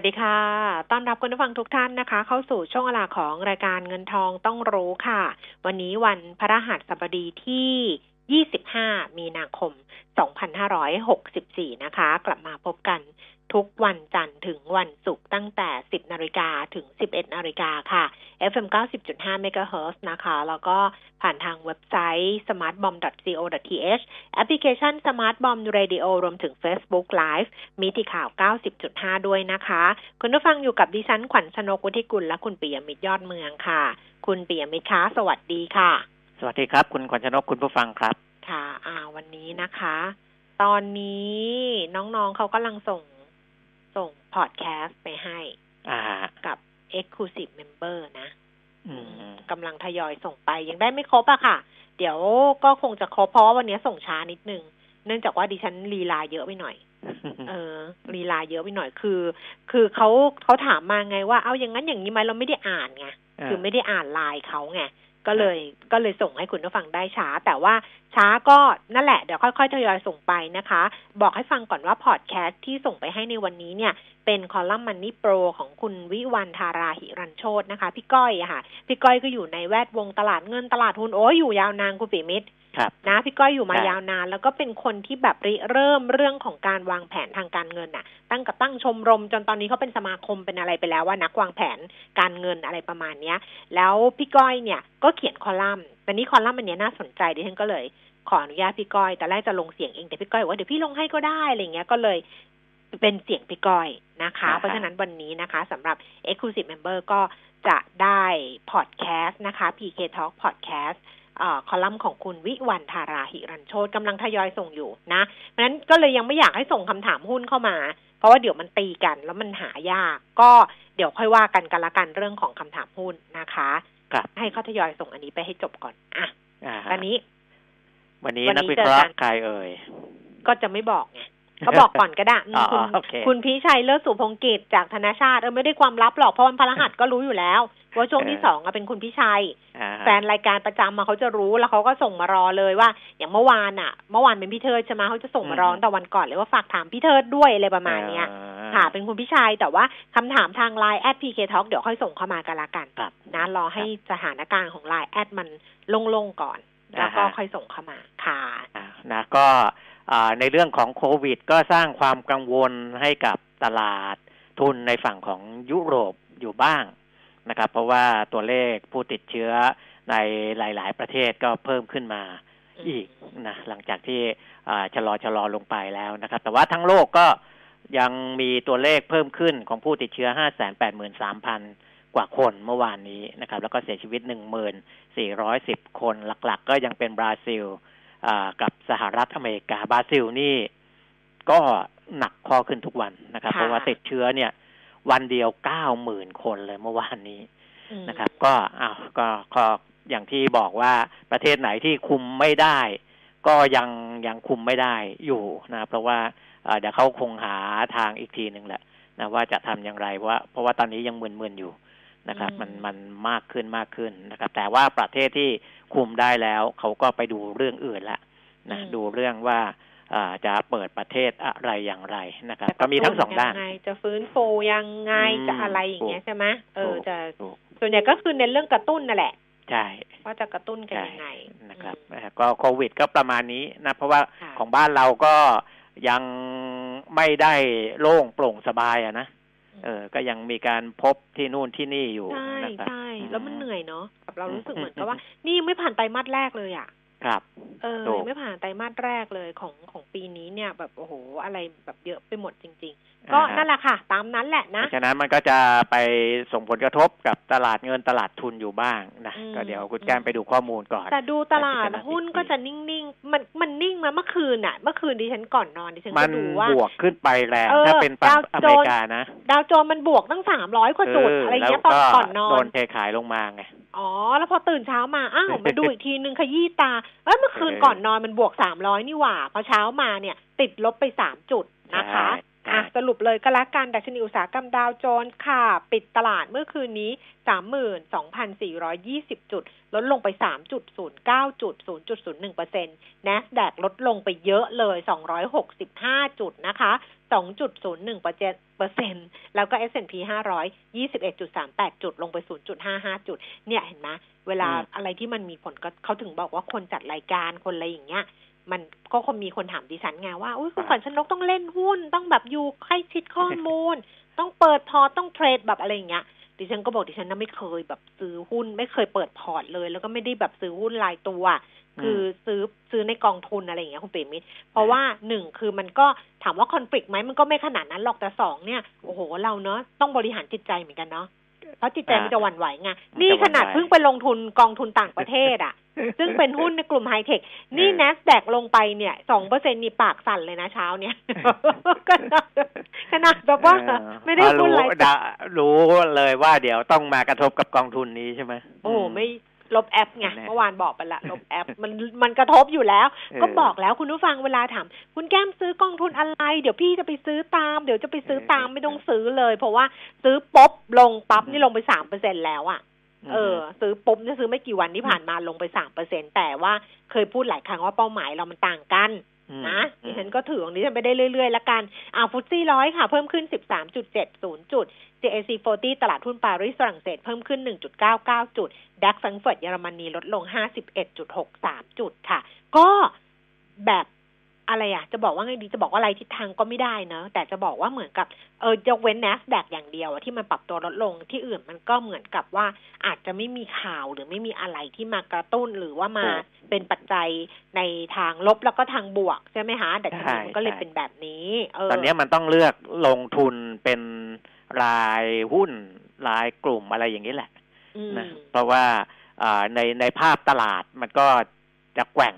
วัสดีค่ะ ต้อนรับคุณผู้ฟังทุกท่านนะคะ เข้าสู่ช่วงเวลาของรายการเงินทองต้องรู้ค่ะ วันนี้วันพระหัสบดีที่ 25 มีนาคม 2564 นะคะ กลับมาพบกัน ทุกวันจันทร์ถึงวันศุกร์ตั้งแต่ 10 นาฬิกาถึง 11 นาฬิกาค่ะ FM 90.5 MHz นะคะ แล้วก็ผ่านทางเว็บไซต์ smartbomb.co.th แอปพลิเคชัน Smart Bomb Radio รวมถึง Facebook Live มีที่ข่าว 90.5 ด้วยนะคะ คุณผู้ฟังอยู่กับดิฉันขวัญชนกุธิกุลและคุณปิยมิตรยอดเมืองค่ะ คุณปิยมิตรคะสวัสดีค่ะ สวัสดีครับ คุณขวัญชนกคุณผู้ฟังครับ ค่ะอ่าวันนี้นะคะ ตอนนี้น้องๆเขากำลังส่ง ส่งพอดแคสต์ไปให้อ่ากับ Exclusive Member นะอืมกำลังทยอยส่งไปยังได้ไม่ครบอะค่ะ เดี๋ยวก็คงจะครบเพราะว่าวันนี้ส่งช้านิดนึง เนื่องจากว่าดิฉันลีลาเยอะไปหน่อย เออลีลาเยอะไปหน่อยคือ คือเขาเขาถามมาไงว่าเอาอย่างนั้นอย่างนี้ไหมเราไม่ได้อ่านไงคือไม่ได้อ่านไลน์เขาไง ก็เลยก็เลยส่งให้คุณผู้ฟังได้ช้า แต่ว่าช้าก็นั่นแหละเดี๋ยวค่อยๆทยอยส่งไปนะคะ บอกให้ฟังก่อนว่าพอดแคสต์ที่ส่งไปให้ในวันนี้เนี่ย เป็นคอลัมน์มันนี่โปรของคุณวิวันธาราหิรันโชตนะคะ พี่ก้อยอะค่ะ พี่ก้อยก็อยู่ในแวดวงตลาดเงินตลาดหุ้นโอ้ยอยู่ยาวนานคุณปิมิตรครับนะพี่ก้อยอยู่มาใช่ยาวนาน แล้วก็เป็นคนที่แบบริเริ่มเรื่องของการวางแผนทางการเงินน่ะ ตั้งกับตั้งชมรมจนตอนนี้เขาเป็นสมาคมเป็นอะไรไปแล้วว่านักวางแผนการเงินอะไรประมาณเนี้ย แล้วพี่ก้อยเนี่ยก็เขียนคอลัมน์แต่นี้คอลัมน์อันเนี้ยน่าสนใจดิฉันก็เลยขออนุญาตพี่ก้อยแต่แรกจะลงเสียงเองแต่พี่ก้อยบอกว่าเดี๋ยวพี่ลงให้ก็ได้อะไรเงี้ยก็เลย เป็นเสียงพี่ก้อยนะคะอ่าฮะเพราะฉะนั้นวันนี้นะคะสำหรับ Exclusive Member ก็จะได้พอดแคสต์นะคะ PK Talk Podcast เอ่อคอลัมน์ของคุณวิวันธาราหิรันโชตกำลังทยอยส่งอยู่นะเพราะฉะนั้นก็เลยยังไม่อยากให้ส่งคำถามหุ้นเข้ามา เพราะว่าเดี๋ยวมันตีกันแล้วมันหายาก ก็เดี๋ยวค่อยว่ากันกันละกันเรื่องของคำถามหุ้นนะคะครับให้เขาทยอยส่งอันนี้ไปให้จบก่อนอะอ่าตอนนี้วันนี้ วันนี้นักวิเจอเคราะกัห์นใครเอ่ยก็จะไม่บอกไง ก็บอกก่อนก็ได้อืมอ๋อคุณโอเคคุณพิชัยเลิศสุพงกิจจากธนาชาติเออไม่ได้ความลับหรอกเพราะวันพฤหัสก็รู้อยู่แล้วว่าช่วงที่สองอะเป็นคุณพิชัยอ่าแฟนรายการประจำมาเขาจะรู้แล้วเขาก็ส่งมารอเลยว่า อย่างเมื่อวานอะ เมื่อวานเป็นพี่เทิดใช่ไหมเขาจะส่งมารอตั้งแต่วันก่อนเลยว่าฝากถามพี่เทิดด้วยอะไรประมาณเนี้ยอ่าค่ะเป็นคุณพิชัยแต่ว่าคำถามทาง Line at PK Talk เดี๋ยวค่อยส่งเข้ามากันละกันครับนะรอให้สถานการณ์ของ Line at มันโล่งๆก่อน แล้วก็อ่าฮะค่อยส่งเข้ามาค่ะอ่านะก็อ่า ในเรื่องของโควิด ก็สร้างความกังวลให้กับตลาดทุนในฝั่งของยุโรปอยู่บ้างนะครับ เพราะว่าตัวเลขผู้ติดเชื้อในหลาย ๆ ประเทศก็เพิ่มขึ้นมาอีกนะหลังจากที่ชะลอชะลอลงไปแล้วนะครับ แต่ว่าทั้งโลกก็ยังมีตัวเลขเพิ่มขึ้นของผู้ติดเชื้อ 583,000 กว่าคนเมื่อวานนี้นะครับ แล้วก็เสียชีวิต 1410 คนหลัก ๆ ก็ยังเป็นบราซิล กับสหรัฐอเมริกาบราซิลนี่ก็หนักข้อขึ้นทุกวันนะครับค่ะเพราะว่าติดเชื้อเนี่ย วันเดียว90,000คนเลยเมื่อวานนี้อืมนะครับ ก็อ้าวก็ก็อย่างที่บอกว่าประเทศไหนที่คุมไม่ได้ ก็ยังยังคุมไม่ได้อยู่นะ เพราะว่าเอ่อเดี๋ยวเขาคงหาทางอีกทีหนึ่งแหละนะว่าจะทำอย่างไรว่าเพราะว่าตอนนี้ยังมึนๆอยู่ นะครับอืมมันมันมากขึ้นมากขึ้นนะครับ แต่ว่าประเทศที่คุมได้แล้วเขาก็ไปดูเรื่องอื่นละนะดูเรื่องว่าเอ่อจะเปิดประเทศอะไรอย่างไรนะครับจะก็มีทั้งสองด้านยัไงจะฟื้นฟูยังไงอืมจะอะไรอย่างเงี้ยใช่ไหมเออถูกจะถูกส่วนใหญ่ก็คือเน้นเรื่องกระตุ้นนั่นแหละใช่ว่าจะกระตุ้นกันใช่ยังไงนะครับอืมนะฮะก็โควิดก็ประมาณนี้นะเพราะว่าค่ะของบ้านเราก็ยังไม่ได้โล่งโปร่งสบายอะนะ เออก็ยังมีการพบที่นู่นที่นี่อยู่ใช่นะครับใช่แล้วมันเหนื่อยเนาะกับเรารู้สึกเหมือนกับว่าอืมนี่ยังไม่ผ่านไตรมาสแรกเลยอะครับ เออถูกยังไม่ผ่านไตรมาสแรกเลยของของปีนี้เนี่ย แบบโอ้โหอะไรแบบเยอะไปหมดจริง ๆก็อ่าฮะนั่นแหละค่ะ ตามนั้นแหละเพนะราะฉะนั้นมันก็จะไปส่งผลกระทบกับตลาดเงินตลาดทุนอยู่บ้างนะอืมก็เดี๋ยวคุณแก้มไปดูข้อมูลก่อน แต่ดูตลาดไปพิจารณาหุ้นอีกทีก็จะนิ่งๆ มันมันนิ่งมาเมื่อคืนน่ะ เมื่อคืนดิฉันก่อนนอนดิฉันมัก็นดูว่าบวกขึ้นไปแรงเออถ้าเป็นฝั่งดาวอโจเมนส์ริกานะ ดาวโจนส์มันบวกตั้งสามร้อยกว่าจุดเอะไรแล้วเงี้ยตอนก็ก่อนนอโดนนเทขายลงมาไงอ๋อ แล้วพอตื่นเช้ามา อ้าวมาดูอีกทีนึงขยี้ตาเอ้ยเมื่อคืนก่อนนอนมันบวกสามร้อยนี่หว่าพอเช้ามาเนี่ย ติดลบไปสามจุดนะคะใช่ อะสรุปเลยก็แล้วกันดัชนีอุตสาหกรรมดาวโจนส์ค่ะ ปิดตลาดเมื่อคืนนี้สามหมื่นสองพันสี่ร้อยี่สิบจุด ลดลงไปสามจุดศูนย์เก้าจุดศูนย์จุดศูนย์หนึ่งเปอร์เซ็นต์ NASDAQ ลดลงไปเยอะเลยสองร้อยหกสิบห้าจุดนะคะสองจุดศูนย์หนึ่งเปอร์เซ็นต์ แล้วก็ S&P ห้าร้อยยี่สิบเอ็ดจุดสามแปดจุด ลงไปศูนย์จุดห้าห้าจุด เนี่ยเห็นไหมเวลาอืมอะไรที่มันมีผลก็เขาถึงบอกว่าคนจัดรายการคนอะไรอย่างเงี้ย มันก็คงมีคนถามดิฉันไงว่าอุ้ยคุณขวัญชนกต้องเล่นหุ้น ต้องแบบอยู่ใกล้ชิดข้อมูล ต้องเปิดพอร์ตต้องเทรดแบบอะไรอย่างเงี้ยดิฉันก็บอกดิฉันน่ะไม่เคยแบบซื้อหุ้น ไม่เคยเปิดพอร์ตเลย แล้วก็ไม่ได้แบบซื้อหุ้นรายตัว คือซื้อซื้อในกองทุนอะไรอย่างเงี้ยคุณเปรมิตรเพราะว่าหนึ่งคือมันก็ถามว่าคอนฟ lict ไหมมันก็ไม่ขนาดนั้นหรอกแต่สองเนี่ยโอ้โหเราเนาะต้องบริหารจิตใจเหมือนกันเนาะ เพราะจิตใจมันจะหวั่นไหวไงมันจะนี่ขนาดหวั่นไหวเพิ่งไปลงทุนกองทุนต่างประเทศอะ ซึ่งเป็นหุ้นในกลุ่มไฮเทค นี่เออ NASDAQ ลงไปเนี่ยสองเปอร์เซ็นนี่ปากสั่นเลยนะเช้าเนี่ยขนาดขนาดแบบว่าเออไม่ได้พอหุ้นรู้ไรดะรู้เลยว่าเดี๋ยวต้องมากระทบกับกองทุนนี้ใช่ไหมโอ้โหไม่ ลบแอปไงแน่เมื่อวานบอกไปละลบแอปมันมันกระทบอยู่แล้วเออก็บอกแล้วคุณผู้ฟังเวลาถามคุณแก้มซื้อกองทุนอะไร เดี๋ยวพี่จะไปซื้อตาม เดี๋ยวจะไปซื้อตามไม่ต้องซื้อเลย เพราะว่าซื้อปุ๊บลงปั๊บนี่ลงไปสามเปอร์เซ็นแล้วอะเออซื้อปุ๊บเนี่ยซื้อไม่กี่วันที่ผ่านมาลงไปสามเปอร์เซ็นแต่ว่าเคยพูดหลายครั้งว่าเป้าหมายเรามันต่างกันอืมนะอืดิมฉันก็ถือของดิฉันไปได้เรื่อยๆละกันอ่าฟุตซี่ร้อยค่ะ เพิ่มขึ้นสิบสามจุดเจ็ดศูนย์จุด JAC 40 ตลาดหุ้นปารีสฝรั่งเศสเพิ่มขึ้น 1.99 จุด ดัคแฟรงก์เฟิร์ตเยอรมนีลดลง 51.63 จุดค่ะ ก็แบบอะไรอะจะบอกว่าไงดีจะบอกว่าอะไรทิศทางก็ไม่ได้เนอะแต่จะบอกว่าเหมือนกับเออยกเว้น NASDAQ อย่างเดียวอะที่มันปรับตัวลดลงที่อื่นมันก็เหมือนกับว่าอาจจะไม่มีข่าวหรือไม่มีอะไรที่มากระตุ้นหรือว่ามาถูกเป็นปัจจัยในทางลบแล้วก็ทางบวกใช่ไหมคะแต่ทีใช่นี้มันก็เลยใช่เป็นแบบนี้เออตอนนี้มันต้องเลือกลงทุนเป็น รายหุ้นรายกลุ่มอะไรอย่างนี้แหละอืมนะเพราะว่าอ่าในในภาพตลาดมันก็จะแกว่ง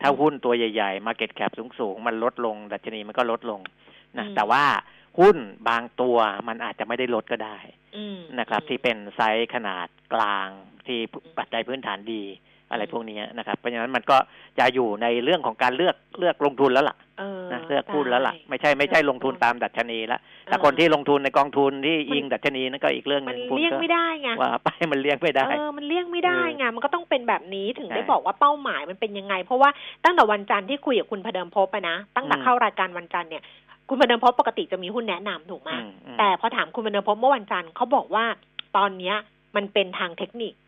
ถ้าหุ้นตัวใหญ่ๆ Market Cap สูงๆ มันลดลง ดัชนีมันก็ลดลงนะอืมแต่ว่าหุ้นบางตัวมันอาจจะไม่ได้ลดก็ได้อืมนะครับ ที่เป็นไซส์ขนาดกลางที่อืมปัจจัยพื้นฐานดี อะไรอืมพวกนี้นะครับ เพราะฉะนั้นมันก็จะอยู่ในเรื่องของการเลือกเลือกลงทุนแล้วล่ะเออนะเลือกหุ้นแล้วล่ะใช่ไม่ใช่ไม่ใช่เลือกลงทุนหุ้นตามดัชนีละแต่เออคนที่ลงทุนในกองทุนที่มันอิงดัชนีนั่นก็อีกเรื่องหมันึ่นงคุณเลี่ยงก็ไม่ได้ไงว่าไปมันเลี้ยงไม่ได้เออมันเลี่ยงไม่ได้เออไงมันก็ต้องเป็นแบบนี้ถึงใช่ได้บอกว่าเป้าหมายมันเป็นยังไง เพราะว่าตั้งแต่วันจันทร์ที่คุยกับคุณพเดิมพบอะนะตั้งแต่อืมเข้ารายการวันจันทร์เนี่ยคุณพเดิมพบปกติจะมีหุ้นแนะนำถูกไหมอืมอืมแต่พอถามคุณพเดิมพบเมื่อวันจันทร์เขาบอกว่าตอนเนี้ยมันเป็นทางเทคนิคเออ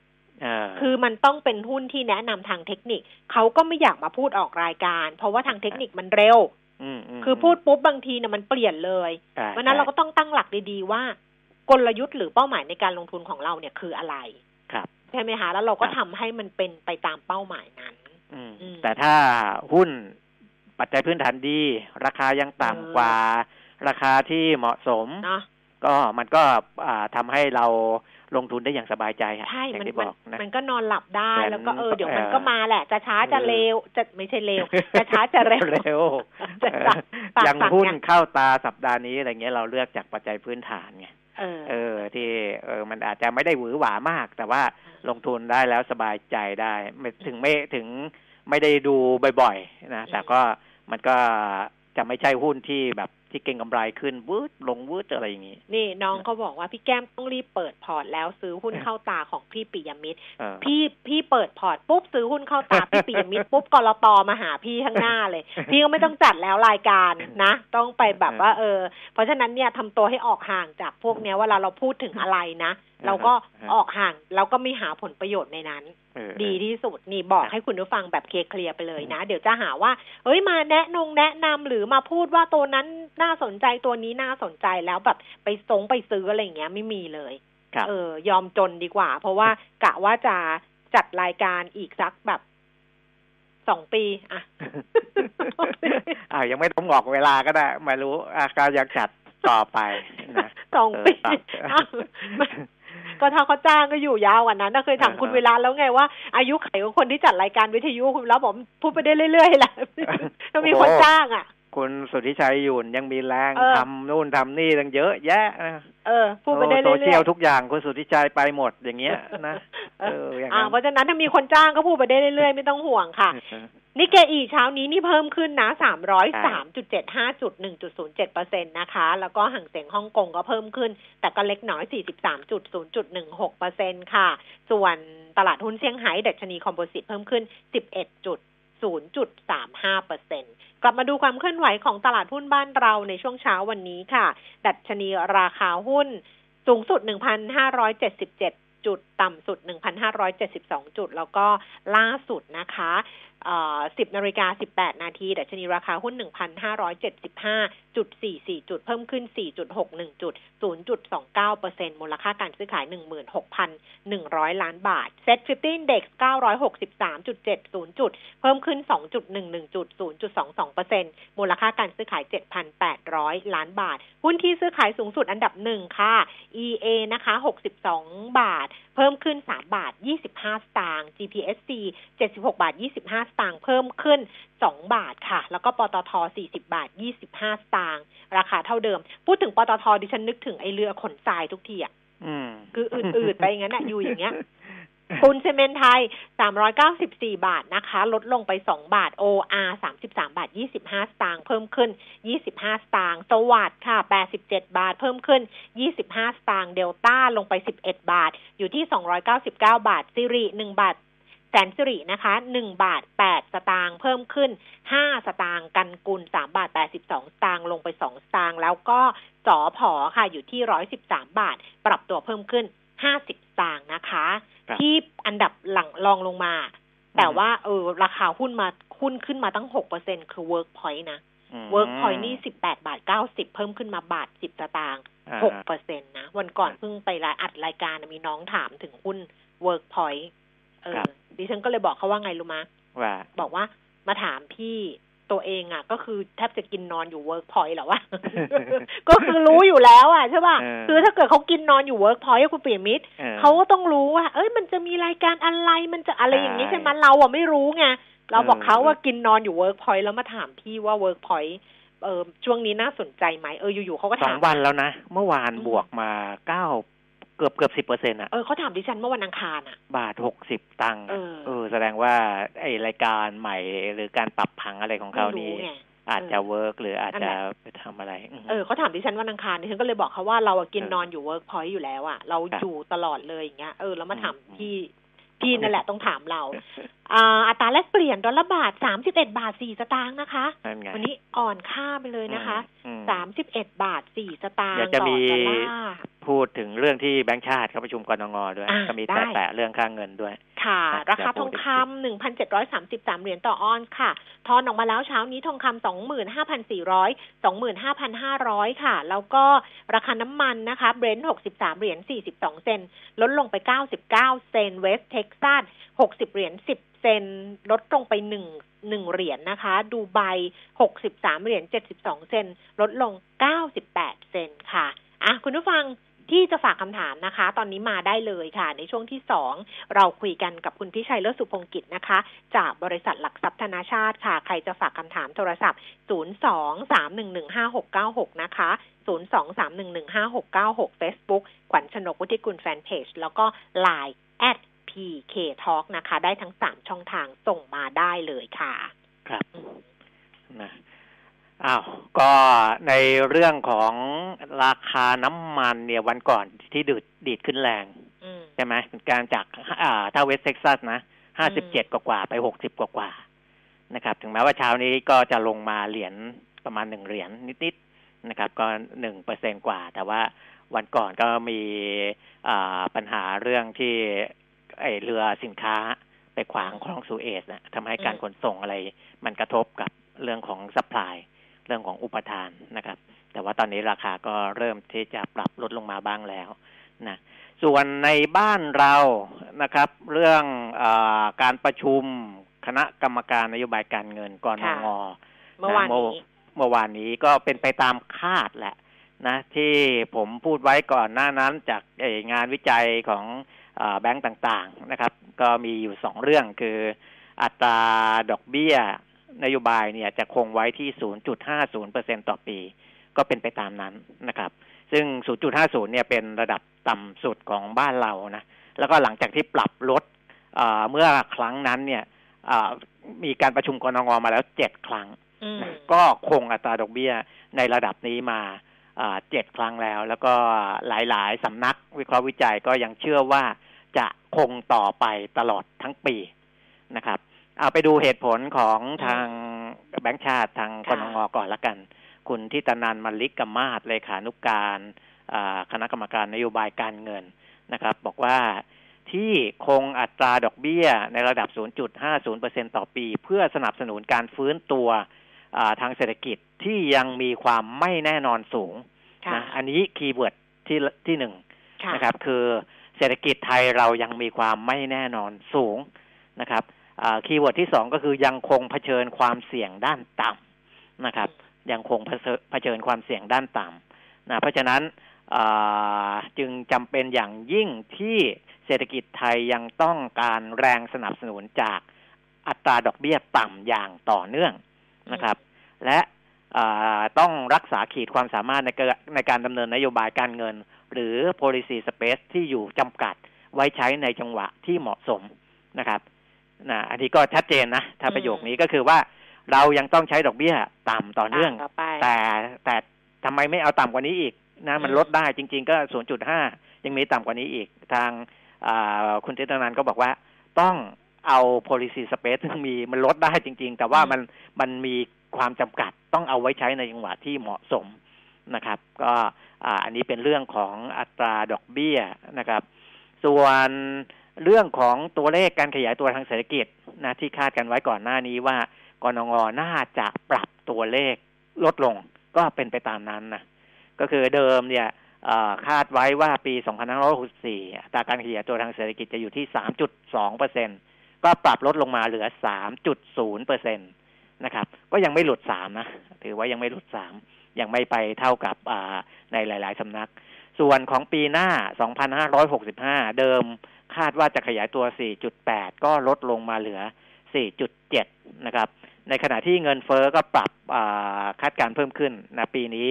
คือมันต้องเป็นหุ้นที่แนะนำทางเทคนิคเขาก็ไม่อยากมาพูดออกรายการ เพราะว่าทางเทคนิคมันเร็วมมคือพูดปุ๊บบางทีเนี่ยมันเปลี่ยนเลยใช่เพราะฉะนั้นใช่เราก็ต้องตั้งหลักดีๆว่ากลยุทธ์หรือเป้าหมายในการลงทุนของเราเนี่ยคืออะไรครับใช่ไหมคะแล้วเราก็ครับทำให้มันเป็นไปตามเป้าหมายนั้นอืมอืมแต่ถ้าหุ้นปัจจัยพื้นฐานดี ราคายังต่ำเออกว่า ราคาที่เหมาะสมเนาะ ก็มันก็อ่าทำให้เราลงทุนได้อย่างสบายใจอะใช่อย่างมันที่มับนอกนะมันก็นอนหลับได้แต่แล้วก็เออเดี๋ยวมันเออก็มาแหละ จะช้าจะเออเร็วจะไม่ใช่เร็วจะช้าจะเร็วเร็วจะปากปากอย่างสั่นหุ้นไงเข้าตาสัปดาห์นี้อะไรเงี้ยเราเลือกจากปัจจัยพื้นฐานไงเออเออ ที่เออมันอาจจะไม่ได้หวือหวามาก แต่ว่าลงทุนได้แล้วสบายใจได้ไม่ถึงไม่ถึงไม่ได้ดูบ่อยๆนะแต่ก็มันก็จะไม่ใช่หุ้นที่แบบ ที่เก่งกำไรขึ้นวืดลงวืดอะไรอย่างนี้ นี่น้องเขาบอกว่าพี่แก้มต้องรีบเปิดพอร์ตแล้วซื้อหุ้นเข้าตาของพี่ปิยมิตรเออพี่พี่เปิดพอร์ตปุ๊บซื้อหุ้นเข้าตาพี่ปิยมิตรปุ๊บกลต.มาหาพี่ข้างหน้าเลย พี่ก็ไม่ต้องจัดแล้วรายการนะ ต้องไปแบบว่า เออ เพราะฉะนั้นเนี่ยทำตัวให้ออกห่างจากพวกเนี้ยเวลาเราพูดถึงอะไรนะเราก็ออกห่างแล้วก็ไม่หาผลประโยชน์ในนั้นเออ ดีที่สุดนี่บอกให้คุณผู้ฟังแบบเคลียร์ๆไปเลยนะ เดี๋ยวจะหาว่าเอ้ยมาแนะนงแนะนำหรือมาพูดว่าตัวนั้นน่าสนใจตัวนี้น่าสนใจแล้วแบบไปสงไปซื้ออะไรอย่างเงี้ยไม่มีเลยครับเออยอมจนดีกว่า เพราะว่ากะว่าจะจัดรายการอีกสักแบบสองปีอะอ่ายังไม่ต้องบอกเวลาก็ได้ ไม่รู้อาการอยากจัดต่อไปนะสองปีเอออ้าว ก็ถ้าเขาจ้างก็อยู่ยาวกว่านั้นนะเคยถามเออคุณเวลาแล้วไงว่าอายุไขของคนที่จัดรายการวิทยุคุณเวลาบอกพูดไปได้เรื่อยๆแหละถ้ามีคนจ้างอะคุณสุทธิชัยหยุ่นยังมีแรงเออทำนู่นทำนี่ตั้งเยอะแยะนะ เออพูดไปได้เรื่อยๆโซเชียลทุกอย่างคุณสุทธิชัยไปหมดอย่างเงี้ยนะเอออย่างนั้นเพราะฉะนั้นถ้ามีคนจ้างก็พูดไปได้เรื่อยๆ ไม่ต้องห่วงค่ะนี่เกอีเช้านี้นี่เพิ่มขึ้นนะสามร้อยสามจุดเจ็ดห้าจุดหนึ่งจุดศูนย์เจ็ดเปอร์เซ็นตนะคะ แล้วก็ห่างเสียงฮ่องกงก็เพิ่มขึ้น แต่ก็เล็กน้อยสี่สิบสามจุดศูนย์จุดหนึ่งหกเปอร์เซ็นค่ะ ส่วนตลาดหุ้นเซี่ยงไฮ้ดัชนีคอมโพสิตเพิ่มขึ้นสิบเอ็ดจุด 0.35%กลับมาดูความเคลื่อนไหวของตลาดหุ้นบ้านเราในช่วงเช้าวันนี้ค่ะ ดัชนีราคาหุ้นสูงสุด 1,577 จุด ต่ำสุด 1,572 จุด แล้วก็ล่าสุดนะคะ 10นาฬิกา18 นาทีดัชนีราคาหุ้น 1,575.44 จุด เพิ่มขึ้น 4.61 จุด 0.29เปอร์เซ็นต์มูลค่าการซื้อขาย 16,100 ล้านบาท Set 50 Index 963.70 จุด เพิ่มขึ้น 2.11 จุด 0.22เปอร์เซ็นต์มูลค่าการซื้อขาย 7,800 ล้านบาท หุ้นที่ซื้อขายสูงสุดอันดับหนึ่งค่ะ EA นะคะ 62 บาทเพิ่มขึ้น 3 บาท 25 สตางค์ GPSC 76 บาท 25 สตางค์ เพิ่มขึ้น 2 บาทค่ะ แล้วก็ปตท 40 บาท 25 สตางค์ ราคาเท่าเดิม พูดถึงปตทดิฉันนึกถึงไอเรือขนทรายทุกทีอะอืมคืออืดๆไปอย่างนั้นอะอยู่อย่างเงี้ย ปูนซีเมนไทย 394 บาทนะคะ ลดลงไป 2 บาท OR 33 บาท 25 สตางค์เพิ่มขึ้น 25 สตางค์สวัสดค่ะ 87 บาท เพิ่มขึ้น 25 สตางค์เดลต้าลงไป 11 บาท อยู่ที่ 299 บาทซิริ1 บาทแสนสิรินะคะ1บาท8สตางค์เพิ่มขึ้น5สตางค์กันกุล3บาท82สตางค์ลงไป2สตางค์แล้วก็สอผอค่ะอยู่ที่113บสามบาท ปรับตัวเพิ่มขึ้น50สตางค์นะคะ ที่อันดับหลังรองลงมา แต่ว่าเออราคาหุ้นมาหุ้นขึ้นมาตั้ง6%คือ Workpoint นะอืม Workpoint นี่18บาท90เพิ่มขึ้นมาบาท10สตางค์อ่า6%นะ วันก่อนเพิ่งไปรายอัดรายการมีน้องถามถึงหุ้น Workpoint เออครับดิฉันก็เลยบอกเขาว่าไงรู้มะว่าบอกว่ามาถามพี่ ตัวเองอะ ก็คือแทบจะกินนอนอยู่เวิร์กพอยต์แหละวะก็คือรู้อยู่แล้วอะใช่ป่ะเออคือถ้าเกิดเขากินนอนอยู่เวิร์กพอยต์คุณปิยมิตรออเขาก็ต้องรู้ว่า เอ้ยมันจะมีรายการอะไรมันจะอะไรอย่างนี้ใช่ใช่ไหมเราอะไม่รู้ไงเราบอกเออเขาว่ากินนอนอยู่เวิร์กพอยต์แล้วมาถามพี่ว่าเวิร์กพอยต์เออช่วงนี้น่าสนใจไหมเอออยู่ๆเขาก็ถามสองวันแล้วนะ เมื่อวานอืมบวกมาเก้า เกือบเกือบสิบเปอร์เซ็นต์อะ เออเขาถามดิฉันเมื่อวันอังคารอะ บาทหกสิบตังค์เออะอเออ แสดงว่าไอรายการใหม่หรือการปรับผังอะไรของเขาไม่นี้รู้ไงอาจจะเออเวิร์กหรืออาจนั่นจะแหละไปทำอะไรมเออเขาถามดิฉันวันอังคารดิฉันก็เลยบอกเขาว่าเราอะกินเออนอนอยู่เวิร์กพอยต์อยู่แล้วอะเราครับอยู่ตลอดเลยอย่างเงี้ยเออแล้วมาถามอืมพี่พี่นั่นแหละต้องถามเราอ่าอัตราแลกเปลี่ยนดอลลาร์บาทสามสิบเอ็ดบาทสี่สตางค์นะคะนั่นไงวันนี้อ่อนค่าไปเลยนะคะอืมสามสิบเอ็ดบาทสี่สตางค์เดี๋ยวจะต่อมีดอลลาร์ พูดถึงเรื่องที่แบงค์ชาติเขาประชุมกนง.ด้วยอ่าก็มีได้แตะๆเรื่องค่าเงินด้วย ค่ะครับราคาเดี๋ยวทองพูดอีกคำหนึ่งพันเจ็ดร้อยสามสิบสามเหรียญต่อออนซ์ค่ะ ทอนออกมาแล้วเช้านี้ทองคำสองหมื่นห้าพันสี่ร้อยสองหมื่นห้าพันห้าร้อยค่ะ แล้วก็ราคาน้ำมันนะคะ Brent หกสิบสามเหรียญสี่สิบสองเซนต์ลดลงไปเก้าสิบเก้าเซนต์ West Texas หกสิบเหรียญสิบเซนต์ลดลงไปหนึ่งหนึ่งเหรียญนะคะ ดูไบหกสิบสามเหรียญเจ็ดสิบสองเซนลดลงเก้าสิบแปดเซนค่ะอะคุณผู้ฟัง ที่จะฝากคำถามนะคะ ตอนนี้มาได้เลยค่ะ ในช่วงที่สองเราคุยกันกับคุณพิชัยเลิศสุพงกิจนะคะ จากบริษัทหลักทรัพย์ธนาชาติค่ะ ใครจะฝากคำถามโทรศัพท์ 023115696 นะคะ 023115696 Facebook ขวัญชนกวุฒิกุลแฟนเพจแล้วก็ Line at PK Talk นะคะ ได้ทั้ง3ช่องทางส่งมาได้เลยค่ะ ครับนะ อ้าวก็ในเรื่องของราคาน้ำมันเนี่ยวันก่อนที่ดีดดีดขึ้นแรงอืมใช่ไหมเป็นการจากอ่าถ้า West Texas นะห้าสิบเจ็ดกว่าๆไปหกสิบกว่าๆนะครับ ถึงแม้ว่าเช้านี้ก็จะลงมาเหรียญประมาณหนึ่งเหรียญนิดๆนะครับ ก็หนึ่งเปอร์เซ็นต์กว่า แต่ว่าวันก่อนก็มีอ่าปัญหาเรื่องที่ไอเรือสินค้าไปขวางคลองสุเอซนะทำให้การอืมขนส่งอะไร มันกระทบกับเรื่องของ supply เรื่องของอุปทานนะครับ แต่ว่าตอนนี้ราคาก็เริ่มที่จะปรับลดลงมาบ้างแล้วนะส่วนในบ้านเรานะครับ เรื่องอาการประชุมคณะกรรมการนโยบายการเงินกนง.ค่ะเมื่อวานนี้เมื่อวานนี้ก็เป็นไปตามคาดแหละนะที่ผมพูดไว้ก่อนหน้านั้นจากเอ่องานวิจัยของอาแบงก์ต่างๆนะครับ ก็มีอยู่สองเรื่องคืออัตราดอกเบี้ย นโยบายเนี่ยจะคงไว้ที่ 0.50%ต่อปี ก็เป็นไปตามนั้นนะครับซซึ่ง 0.50 เนี่ยเป็นระดับต่ำสุดของบ้านเรานะ แล้วก็หลังจากที่ปรับลดเมื่อครั้งนั้นเนี่ยมีการประชุมกรงงมาแล้วเจ็ดครั้ง ก็คงอัตราดอกเบี้ยในระดับนี้มาเจ็ดครั้งแล้ว แล้วก็หลายๆสำนักวิเคราะห์วิจัยก็ยังเชื่อว่าจะคงต่อไปตลอดทั้งปีนะครับ เอาไปดูเหตุผลของทางแบงค์ชาติทางกรงงก่อนละกัน คุณทิตนันมลิกกมาศเลขานุกการคณะกรรมการนโยบายการเงินนะครับ บอกว่าที่คงอัตราดอกเบี้ยในระดับ 0.50%ต่อปี เพื่อสนับสนุนการฟื้นตัวทางเศรษฐกิจที่ยังมีความไม่แน่นอนสูงนะอันนี้ keyword ที่ที่หนึ่งนะครับ คือเศรษฐกิจไทยเรายังมีความไม่แน่นอนสูงนะครับ keyword ที่สองก็คือยังคงเผชิญความเสี่ยงด้านต่ำนะครับ ยังคงเผชิญความเสี่ยงด้านต่ำนะเพราะฉะนั้นจึงจำเป็นอย่างยิ่งที่เศรษฐกิจไทยยังต้องการแรงสนับสนุนจากอัตราดอกเบี้ยต่ำอย่างต่อเนื่องนะครับ และต้องรักษาขีดความสามารถในในการดำเนินนโยบายการเงิน หรือ policy space ที่อยู่จำกัดไว้ใช้ในจังหวะที่เหมาะสมนะครับ นะอันนี้ก็ชัดเจนนะ ถ้าประโยคนี้ก็คือว่า เรายังต้องใช้ดอกเบี้ยต่ำต่อเนื่อง แต่แต่ทำไมไม่เอาต่ำกว่านี้อีกนะมันลดได้จริง ๆ ก็ 0.5 ยังมีต่ำกว่านี้อีก ทางคุณเจตนันก็บอกว่าต้องเอา policy space ซึ่งมีมันลดได้จริง ๆ แต่ว่ามันมันมีความจำกัดต้องเอาไว้ใช้ในจังหวะที่เหมาะสมนะครับ ก็อันนี้เป็นเรื่องของอัตราดอกเบี้ยนะครับ ส่วน เรื่องของตัวเลขการขยายตัวทางเศรษฐกิจนะที่คาดกันไว้ก่อนหน้านี้ว่ากรงงน่าจะปรับตัวเลขลดลงก็เป็นไปตามนั้นนะก็คือเดิมเนี่ยคาดไว้ว่าปี2564อัตราการขยายตัวทางเศรษฐกิจจะอยู่ที่ 3.2เปอร์เซ็นก็ปรับลดลงมาเหลือ 3.0เปอร์เซ็นตนะครับ ก็ยังไม่หลุด 3 นะ ถือว่ายังไม่หลุด 3 ยังไม่ไปเท่ากับในหลาย ๆสำนัก ส่วนของปีหน้า 2565 เดิม คาดว่าจะขยายตัว 4.8 ก็ลดลงมาเหลือ 4.7 นะครับ ในขณะที่เงินเฟอ้อก็ปรับคาดการเพิ่มขึ้นนะปีนี้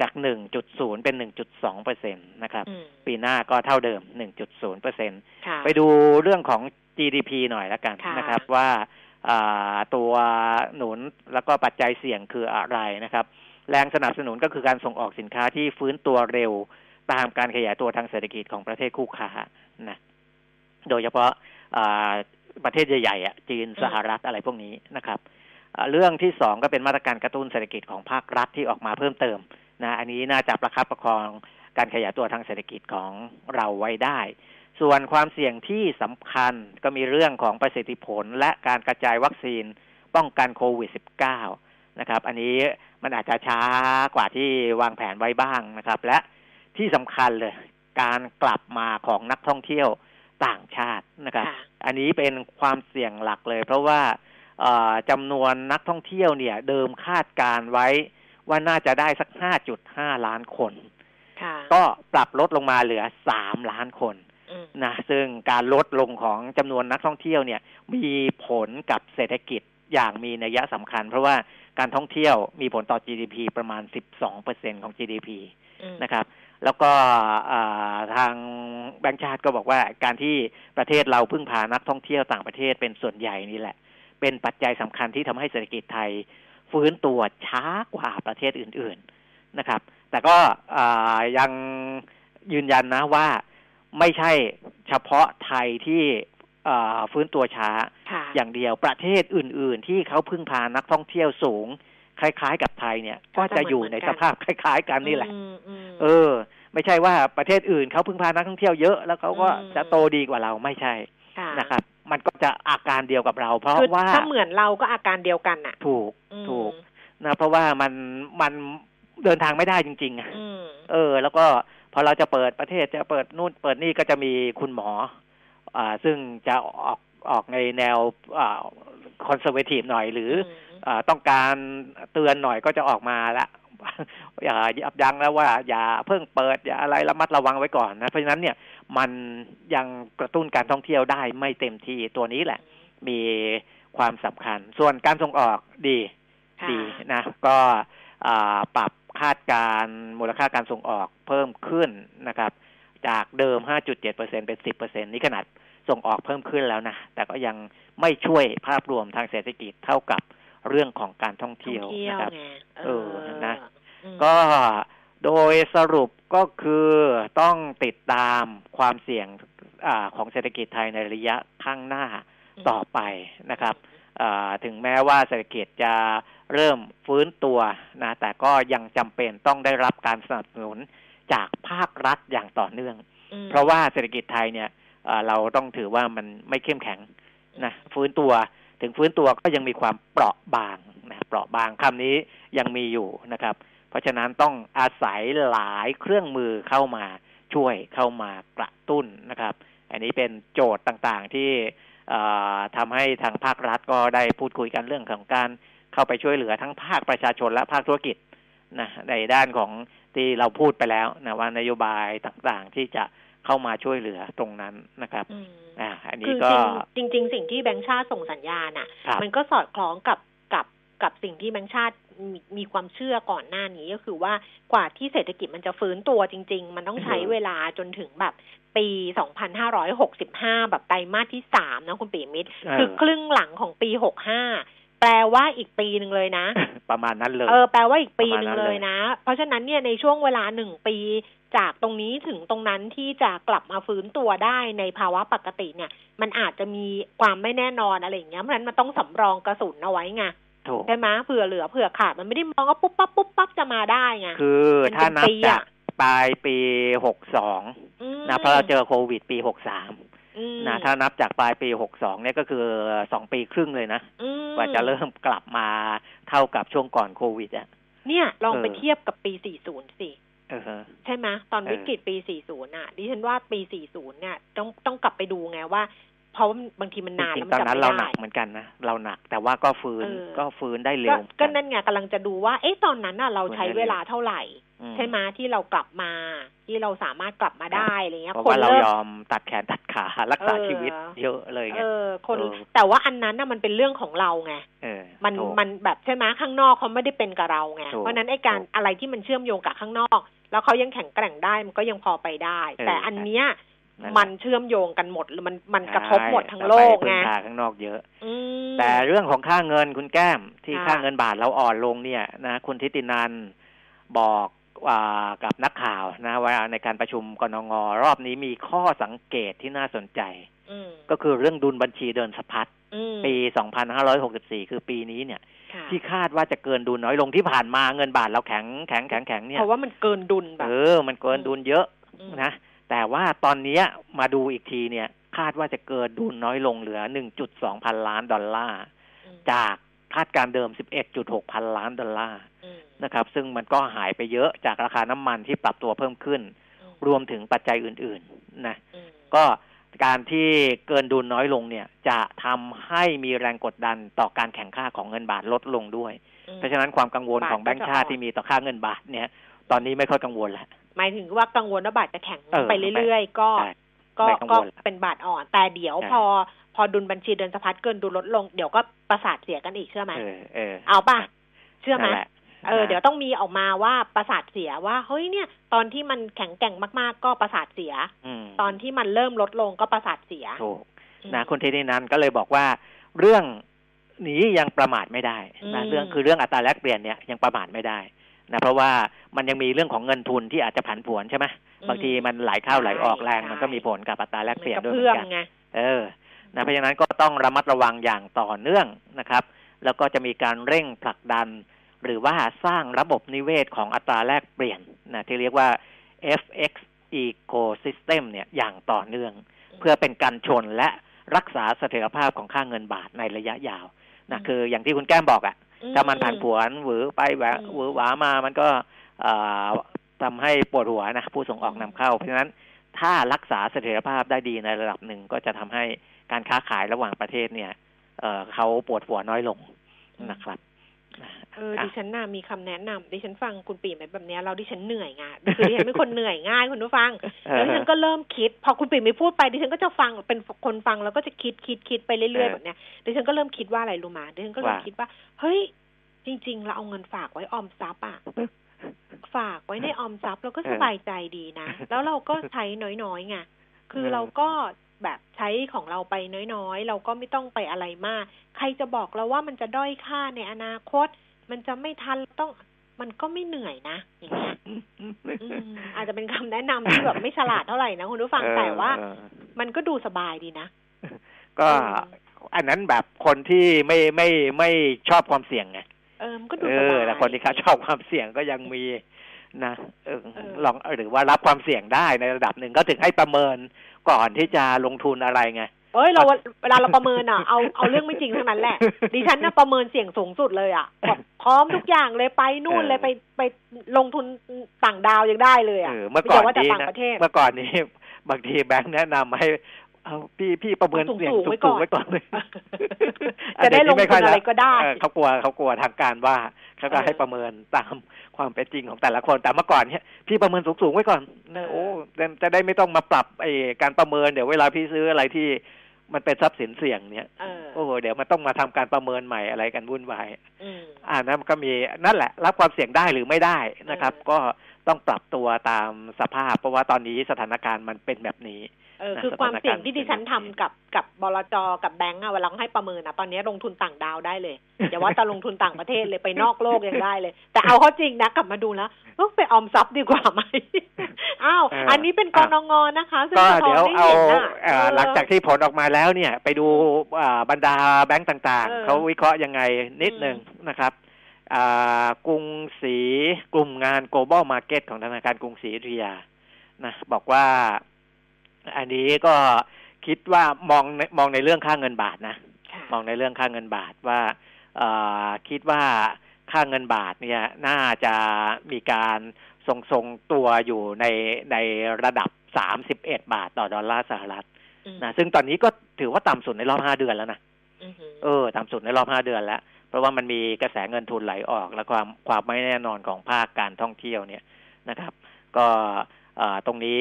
จาก 1.0 เป็น 1.2เปอร์เซ็นตนะครับ ปีหน้าก็เท่าเดิม 1.0เปอร์เซ็นไปดูเรื่องของ GDP หน่อยแล้วกันนะครับว่าตัวหนุนแล้วก็ปัจจัยเสี่ยงคืออะไรนะครับ แรงสนับสนุนก็คือการส่งออกสินค้าที่ฟื้นตัวเร็วตามการขยายตัวทางเศรษฐกิจของประเทศคู่ค้านะ โดยเฉพาะประเทศใหญ่ๆอะจีนสหรัฐอะไรพวกนี้นะครับเรื่องที่สองก็เป็นมาตรการกระตุ้นเศรษฐกิจของภาครัฐที่ออกมาเพิ่มเติมนะอันนี้น่าจะประคับประคองการขยายตัวทางเศรษฐกิจของเราไว้ได้ ส่วนความเสี่ยงที่สำคัญก็มีเรื่องของประสิทธิผลและการกระจายวัคซีนป้องกันโควิด -19 นะครับ อันนี้มันอาจจะช้ากว่าที่วางแผนไว้บ้างนะครับ และที่สำคัญเลย การกลับมาของนักท่องเที่ยว ต่างชาตินะครับ อันนี้เป็นความเสี่ยงหลักเลย เพราะว่าจำนวนนักท่องเที่ยวเนี่ย เดิมคาดการไว้ว่าน่าจะได้สัก 5.5 ล้านคน ก็ปรับลดลงมาเหลือ 3 ล้านคนนะซึ่งการลดลงของจำนวนนักท่องเที่ยวเนี่ย มีผลกับเศรษฐกิจอย่างมีนัยสำคัญ เพราะว่าการท่องเที่ยวมีผลต่อ GDP ประมาณ 12%ของ GDP นะครับ แล้วก็ทางแบงค์ชาติก็บอกว่าการที่ประเทศเราพึ่งพานักท่องเที่ยวต่างประเทศเป็นส่วนใหญ่นี่แหละ เป็นปัจจัยสำคัญที่ทำให้เศรษฐกิจไทย ฟื้นตัวช้ากว่าประเทศอื่น ๆนะครับ แต่ก็ยังยืนยันนะว่าไม่ใช่เฉพาะไทยที่ฟื้นตัวช้าอย่างเดียวประเทศอื่น ๆ ที่เขาพึ่งพานักท่องเที่ยวสูง คล้าย ๆ กับไทยเนี่ย ก็จะอยู่ในสภาพคล้าย ๆ กันนี่แหละ เออ ไม่ใช่ว่าประเทศอื่นเขาพึ่งพานักท่องเที่ยวเยอะแล้วเขาก็จะโตดีกว่าเราไม่ใช่นะครับ มันก็จะอาการเดียวกับเรา เพราะว่าถ้าเหมือนเราก็อาการเดียวกันอะ ถูกถูกนะเพราะว่ามันมันเดินทางไม่ได้จริงๆอะเออ แล้วก็พอเราจะเปิดประเทศจะเปิดนู่นเปิดนี่ก็จะมีคุณหมอ อ่า ซึ่งจะออกออกในแนวอ่าคอนเซอร์เวทีฟหน่อยหรืออ่าต้องการเตือนหน่อยก็จะออกมาละ อย่ายับยั้งแล้วว่า อย่าเพิ่งเปิดอย่าอะไรระมัดระวังไว้ก่อนนะ เพราะฉะนั้นเนี่ยมันยังกระตุ้นการท่องเที่ยวได้ไม่เต็มที่ตัวนี้แหละ มีความสำคัญ ส่วนการส่งออกดีดีนะ ก็ปรับคาดการมูลค่าการส่งออกเพิ่มขึ้นนะครับ จากเดิม 5.7%เป็น 10%นี่ขนาดส่งออกเพิ่มขึ้นแล้วนะ แต่ก็ยังไม่ช่วยภาพรวมทางเศรษฐกิจเท่ากับเรื่องของการท่องเที่ยวนะครับ เออนะ ก็โดยสรุปก็คือต้องติดตามความเสี่ยงอของเศรษฐกิจไทยในระยะข้างหน้าต่อไปนะครับถึงแม้ว่าเศรษฐกิจจะเริ่มฟื้นตัวนะแต่ก็ยังจำเป็นต้องได้รับการสนับสนุนจากภาครัฐอย่างต่อเนื่อง เพราะว่าเศรษฐกิจไทยเนี่ยเราต้องถือว่ามันไม่เข้มแข็งนะฟื้นตัวถึงฟื้นตัวก็ยังมีความเปราะบางนะเปราะบางคำนี้ยังมีอยู่นะครับ เพราะฉะนั้นต้องอาศัยหลายเครื่องมือเข้ามาช่วยเข้ามากระตุ้นนะครับ อันนี้เป็นโจทย์ต่างๆที่ทำให้ทางภาครัฐก็ได้พูดคุยกันเรื่องของการเข้าไปช่วยเหลือทั้งภาคประชาชนและภาคธุรกิจนะในด้านของที่เราพูดไปแล้วนะว่านโยบายต่างๆที่จะเข้ามาช่วยเหลือตรงนั้นนะครับอ่าอันนี้ก็จริงจริงๆสิ่งที่แบงค์ชาติส่งสัญญาณอะ มันก็สอดคล้องกับกับกับสิ่งที่แบงค์ชาติ มีมีความเชื่อก่อนหน้านี้ก็คือว่ากว่าที่เศรษฐกิจมันจะฟื้นตัวจริง ๆ มันต้องใช้เวลาจนถึงแบบปี 2565 แบบไตรมาสที่สามนะคุณปีมิตร คือครึ่งหลังของปี 65 แปลว่าอีกปีหนึ่งเลยนะ ประมาณนั้นเลย เออ แปลว่าอีกปีหนึ่งเลยนะ เพราะฉะนั้นเนี่ยในช่วงเวลาหนึ่งปีจากตรงนี้ถึงตรงนั้นที่จะกลับมาฟื้นตัวได้ในภาวะปกติเนี่ย มันอาจจะมีความไม่แน่นอนอะไรอย่างเงี้ยเพราะฉะนั้นมันต้องสำรองกระสุนเอาไว้ไง ใช่ไหมเผื่อเหลือเผื่อขาดมันไม่ได้มองว่าปุ๊บปั๊บปุ๊บปั๊บจะมาได้ไงคือถ้านับจากปลายปีหกสองนะเพราะเราเจอโควิดปีหกสามนะถ้านับจากปลายปีหกสองเนี่ยก็คือสองปีครึ่งเลยนะกว่าจะเริ่มกลับมาเท่ากับช่วงก่อนโควิดอะเนี่ยลองไปเทียบกับปีสี่ศูนย์สิใช่ไหมตอนวิกฤตปี 40 น่ะ ดิฉันว่าปี 40 เนี่ย ต้องต้องกลับไปดูไงว่า เพราะบางทีมันนานแล้วมันจำไม่ได้ตอนนั้นเราหนักเหมือนกันนะเราหนัก แต่ว่าก็ฟื้นก็ฟื้นได้เร็วก็นั่นไงกำลังจะดูว่าเอ๊ะตอนนั้นน่ะเราใช้เวลาเท่าไหร่ ใช่ไหมที่เรากลับมา ที่เราสามารถกลับมาได้อะไรเงี้ยคนเรายอมตัดแขนตัดขารักษาชีวิตเยอะเลยไงเออคนแต่ว่าอันนั้นน่ะมันเป็นเรื่องของเราไงมันมันแบบใช่ไหมข้างนอกเขาไม่ได้เป็นกับเราไงเพราะนั้นไอ้การอะไรที่มันเชื่อมโยงกับข้างนอก แล้วเขายังแข็งแกร่งได้มันก็ยังพอไปได้ แต่อันเนี้ย มันเชื่อมโยงกันหมดมันมันกระทบหมดทั้งโลกไงข้างนอกเยอะแต่เรื่องของค่าเงินคุณแก้มที่ค่าเงินบาทเราอ่อนลงเนี่ยนะคุณทิตินันบอกว่ากับนักข่าวนะว่าในการประชุมกนงรอบนี้มีข้อสังเกตที่น่าสนใจก็คือเรื่องดุลบัญชีเดินสะพัดปี 2564 คือปีนี้เนี่ย ที่คาดว่าจะเกินดุลน้อยลงที่ผ่านมาเงินบาทเราแข็งแข็งแข็งแข็งเนี่ยเพราะว่ามันเกินดุลแบบเออมันเกินดุลเยอะนะ แต่ว่าตอนนี้มาดูอีกทีเนี่ย คาดว่าจะเกินดุลน้อยลงเหลือ 1.2 พันล้านดอลลาร์ จากคาดการเดิม 11.6 พันล้านดอลลาร์นะครับ ซึ่งมันก็หายไปเยอะจากราคาน้ำมันที่ปรับตัวเพิ่มขึ้น รวมถึงปัจจัยอื่นๆนะก็การที่เกินดุลน้อยลงเนี่ย จะทำให้มีแรงกดดันต่อการแข่งค่าของเงินบาทลดลงด้วย เพราะฉะนั้นความกังวลของแบงก์ชาติที่มีต่อค่าเงินบาทเนี่ย ตอนนี้ไม่ค่อยกังวลแล้ว หมายถึงว่ากังวลว่าบาทจะแข็งไปเรื่อยๆ ก็ก็ก็เป็นบาทอ่อน แต่เดี๋ยวพอพอดุลบัญชีเดินสะพัดเกินดุลลดลง เดี๋ยวก็ประสาทเสียกันอีกเชื่อไหมเอาป่ะ เชื่อไหมเออเดี๋ยวต้องมีออกมาว่าประสาทเสียว่าเฮ้ยเนี่ย ตอนที่มันแข็งแกร่งมากๆ ก็ประสาทเสียตอนที่มันเริ่มลดลงก็ประสาทเสียถูกนะคุณเทนีนันก็เลยบอกว่าเรื่องนี้ยังประมาทไม่ได้นะเรื่องคือเรื่องอัตราแลกเปลี่ยนเนี่ยยังประมาทไม่ได้ นะเพราะว่ามันยังมีเรื่องของเงินทุนที่อาจจะผันผวนใช่ไหมบางทีมันไหลเข้าไหลออกแรง มันก็มีผลกับอัตราแลกเปลี่ยนด้วยเหมือนกันเออนะเพราะฉะนั้นก็ต้องระมัดระวังอย่างต่อเนื่องนะครับ แล้วก็จะมีการเร่งผลักดัน หรือว่าสร้างระบบนิเวศของอัตราแลกเปลี่ยนนะที่เรียกว่า FX ecosystem เนี่ยอย่างต่อเนื่อง เพื่อเป็นการชนและรักษาเสถียรภาพของค่าเงินบาทในระยะยาวนะคืออย่างที่คุณแก้มบอกอะ่ะ ถ้ามันผ่านผวนหรือไปแหวหรือหวามามันก็ทำให้ปวดหัวนะผู้ส่งออกนำเข้า เพราะฉะนั้นถ้ารักษาเสถียรภาพได้ดีในระดับหนึ่งก็จะทำให้การค้าขายระหว่างประเทศเนี่ยเเขาปวดหัวน้อยลงนะครับ เออดิฉันน่ะมีคำแนะนำดิฉันฟังคุณปีไม่แบบนี้เราดิฉันเหนื่อยง่ายคือดิฉันเป็นคนเหนื่อยง่ายคุณผู้ฟังแล้วดิฉันก็เริ่มคิด พอคุณปีไม่พูดไปดิฉันก็จะฟังเป็นคนฟังแล้วก็จะคิดคิดคิดไปเรื่อยๆแบบเนี้ยดิฉันก็เริ่มคิดว่าอะไรรู้มาดิฉันก็เริ่มคิดว่า เฮ้ย จริง ๆ เราเอาเงินฝากไว้ออมทรัพย์อะฝากไว้ในออมทรัพย์เราก็สบายใจดีนะ แล้วเราก็ใช้น้อยๆไงคือเราก็ แบบใช้ของเราไปน้อยๆ เราก็ไม่ต้องไปอะไรมาก ใครจะบอกเราว่ามันจะด้อยค่าในอนาคต มันจะไม่ทันต้องมันก็ไม่เหนื่อยนะอย่างเงี้ยอืมอาจจะเป็นคำแนะนำที่แบบไม่ฉลาดเท่าไหร่นะคุณผู้ฟังเออแต่ว่าเออมันก็ดูสบายดีนะ ก็อืมอันนั้นแบบคนที่ไม่ไม่ไม่ชอบความเสี่ยงไงเออมันก็ดูเอสบาอยแต่คนที่เขาชอบความเสี่ยงก็ยังมีนะเออเออลองหรือว่ารับความเสี่ยงได้ในระดับหนึ่งก็ถึงให้ประเมิน ก่อนที่จะลงทุนอะไรไงเอ้ยเราเวลาเราประเมินอะเอาเอาเรื่องไม่จริงทั้งนั้นแหละดิฉันน่ะประเมินเสี่ยงสูงสุดเลยอะบอกพร้อมทุกอย่างเลยไปนู่นเลยไปไปลงทุนต่างดาวยังได้เลยอะเออเมื่อก่อนไใช่ว่าแต่นี้ต่างนะประเทศเมื่อก่อนนี้บางทีแบงค์แนะนำให้ เอาพี่พี่ประเมินเอาสูงๆเสี่ยงไว้สูก่งอนๆไว้ก่อนเลยจะได้ลงทุนอะไรก็ได้เออเขากลัวเขากลัวทางการว่าเขาก็เออให้ประเมินตามความเป็นจริงของแต่ละคนแต่เมื่อก่อนเนี่ยพี่ประเมินสูงๆไว้ก่อนนะโอ้จะได้ไม่ต้องมาปรับไอ้การประเมินเดี๋ยวเวลาพี่ซื้ออะไรที่มันเป็นทรัพย์สินเสี่ยงเนี่ยเออโอ้โหเดี๋ยวมันต้องมาทำการประเมินใหม่อะไรกันวุ่นวายอืมอ่านั้นมันก็มีนั่นแหละ รับความเสี่ยงได้หรือไม่ได้นะครับเออก็ต้องปรับตัวตามสภาพ เพราะว่าตอนนี้สถานการณ์มันเป็นแบบนี้เออนะคือความเสี่ยงที่สถานการณ์ดิฉันทำกับกับบลจกับแบงก์อะเวลาเขาให้ประเมินอะตอนนี้ลงทุนต่างดาวได้เลยอย่าว่าจะลงทุนต่างประเทศเลยไปนอกโลกยังได้เลย แต่เอาเข้าจริงนะกลับมาดูแล้วเอ้อไปออมทรัพย์ดีกว่าไหมอ้าวเอออัอันนี้เป็นกนงนะคะซึ่งก็สะท้อนเดี๋ยวให้เอาเห็นน่ะเอ่อหลังจากที่ผลออกมาแล้วเนี่ย ไปดูอ่าบรรดาแบงก์ต่างเออๆเขาวิเคราะห์ยังไงนิดหนึ่งนะครับอ่ากรุงศรีกลุ่มงาน global market ของธนาคารกรุงศรีอยุธยานะบอกว่า อันนี้ก็คิดว่ามองในมองในเรื่องค่าเงินบาทนะค่ะมองในเรื่องค่าเงินบาทว่าเอ่อคิดว่าค่าเงินบาทเนี่ยน่าจะมีการทรงทรงๆตัวอยู่ในในระดับ31บาทต่อดอลลาร์สหรัฐอืมนะซึ่งตอนนี้ก็ถือว่าต่ำสุดในรอบ5เดือนแล้วนะอือหือเออต่ำสุดในรอบ5เดือนแล้ว เพราะว่ามันมีกระแสเงินทุนไหลออก และความความไม่แน่นอนของภาคการท่องเที่ยวเนี่ยนะครับ ก็เอ่อตรงนี้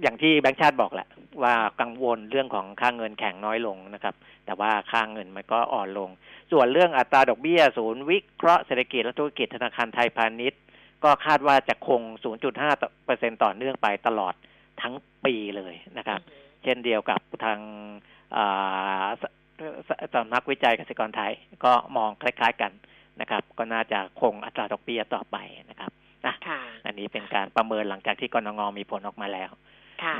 อย่างที่แบงค์ชาติบอกแหละ ว่ากังวลเรื่องของค่าเงินแข็งน้อยลงนะครับ แต่ว่าค่าเงินมันก็อ่อนลง ส่วนเรื่องอัตราดอกเบี้ยศูนย์วิเคราะห์เศรษฐกิจและธุรกิจธนาคารไทยพาณิชย์ ก็คาดว่าจะคง 0.5เปอร์เซ็นต่อเนื่องไปตลอดทั้งปีเลยนะครับ เช่นเดียวกับทางอ่าสสสำนักวิจัยเกษตรกรไทย ก็มองคล้าย ๆกันนะครับ ก็น่าจะคงอัตราดอกเบี้ยต่อไปนะครับนะค่ะอันนี้เป็นการประเมินหลังจากที่กรงงมีผลออกมาแล้ว ค่ะ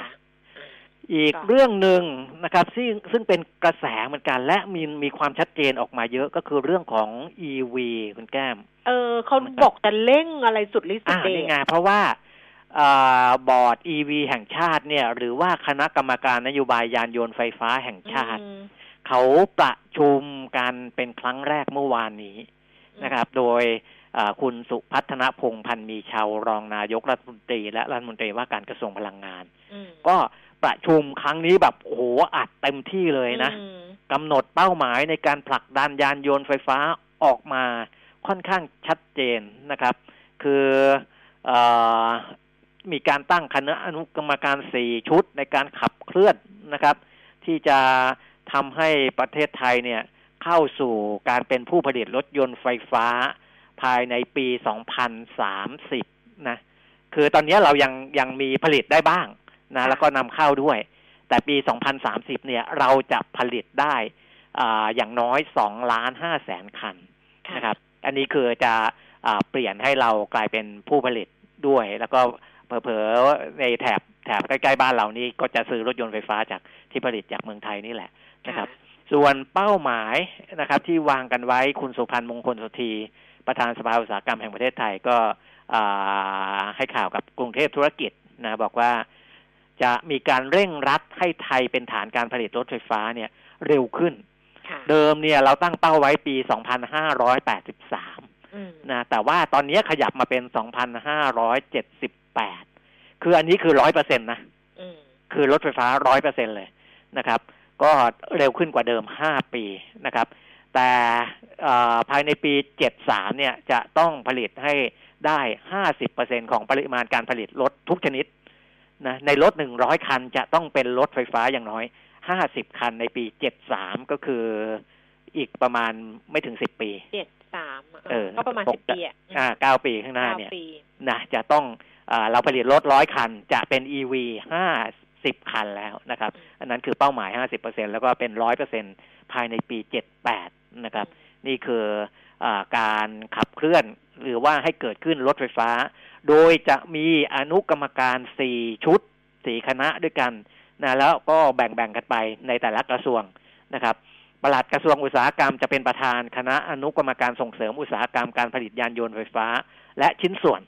อีกก็เรื่องหนึ่งนะครับ ซึ่งซึ่งเป็นกระแสเหมือนกัน และมีมีความชัดเจนออกมาเยอะก็คือเรื่องของ EV คุณแก้ม เออเขาบอกจะเร่งอะไรสุดฤทธิ์สุอ่าดเดชนี่ไงเพราะว่าอ่าบอร์ด EV แห่งชาติเนี่ย หรือว่าคณะกรรมการนโยบายยานยนต์ไฟฟ้าแห่งชาติอืมเขาประชุมกันเป็นครั้งแรกเมื่อวานนี้นะครับ โดยอ่า คุณสุพัฒนพงษ์พันธ์มีชาวรองนายกรัฐมนตรี และรัฐมนตรีว่าการกระทรวงพลังงานอืมก็ประชุมครั้งนี้แบบโอ้โหอัดเต็มที่เลยนะอืมกำหนดเป้าหมายในการผลักดันยานยนต์ไฟฟ้าออกมาค่อนข้างชัดเจนนะครับ คือเออมีการตั้งคณะอนุกรรมการสี่ชุดในการขับเคลื่อนนะครับ ที่จะทำให้ประเทศไทยเนี่ยเข้าสู่การเป็นผู้ผลิตรถยนต์ไฟฟ้า ภายในปี 2030 นะ คือตอนนี้เรายังยังมีผลิตได้บ้างนะ แล้วก็นำเข้าด้วย แต่ปี 2030 เนี่ย เราจะผลิตได้อ่าอย่างน้อย 2 ล้าน5แสนคันค่ะนะครับ อันนี้คือจะอ่าเปลี่ยนให้เรากลายเป็นผู้ผลิตด้วย แล้วก็เผลอๆในแถบแถบใกล้ๆบ้านเรานี่ก็จะซื้อรถยนต์ไฟฟ้าจากที่ผลิตจากเมืองไทยนี่แหละนะครับ ส่วนเป้าหมายนะครับ ที่วางกันไว้คุณสุพันธ์มงคลสุธี ประธานสภาอุตสาหกรรมแห่งประเทศไทยก็อ่าให้ข่าวกับกรุงเทพธุรกิจนะบอกว่าจะมีการเร่งรัดให้ไทยเป็นฐานการผลิตรถไฟฟ้าเนี่ยเร็วขึ้นค่ะเดิมเนี่ยเราตั้งเป้าไว้ปี 2583อืมนะ แต่ว่าตอนนี้ขยับมาเป็น 2578 คืออันนี้คือร้อยเปอร์เซ็นตนะอืมคือรถไฟฟ้าร้อยเปอร์เซ็นเลยนะครับ ก็เร็วขึ้นกว่าเดิมห้าปีนะครับ แต่เอ่อภายในปีเจ็ดสามเนี่ยจะต้องผลิตให้ได้ห้าสิบเปอร์เซ็นของปริมาณการผลิตรถทุกชนิดนะในรถหนึ่งร้อยคันจะต้องเป็นรถไฟฟ้าอย่างน้อยห้าสิบคันในปีเจ็ดสามก็คืออีกประมาณไม่ถึงสิบปีเจ็ดสามอะเออก็ประมาณสิบปีอะอ่าเก้าปีข้างหน้าเก้าเนี่ยปีนะจะต้องอ่าเราผลิตรถร้อยคันจะเป็น EV ห้าสิบคันแล้วนะครับ อันนั้นคือเป้าหมายห้าสิบเปอร์เซ็นแล้วก็เป็นร้อยเปอร์เซ็นภายในปีเจ็ดแปด นะครับ นี่คืออาการขับเคลื่อนหรือว่าให้เกิดขึ้นรถไฟฟ้า โดยจะมีอนุกรรมการสี่ชุดสี่คณะด้วยกันนะแล้วก็แบ่งแบ่งกันไปในแต่ละกระทรวงนะครับปลัดกระทรวงอุตสาหกรรมจะเป็นประธานคณะอนุกรรมการส่งเสริมอุตสาหกรรมการผลิตยานยนต์ไฟฟ้า และชิ้นส่วน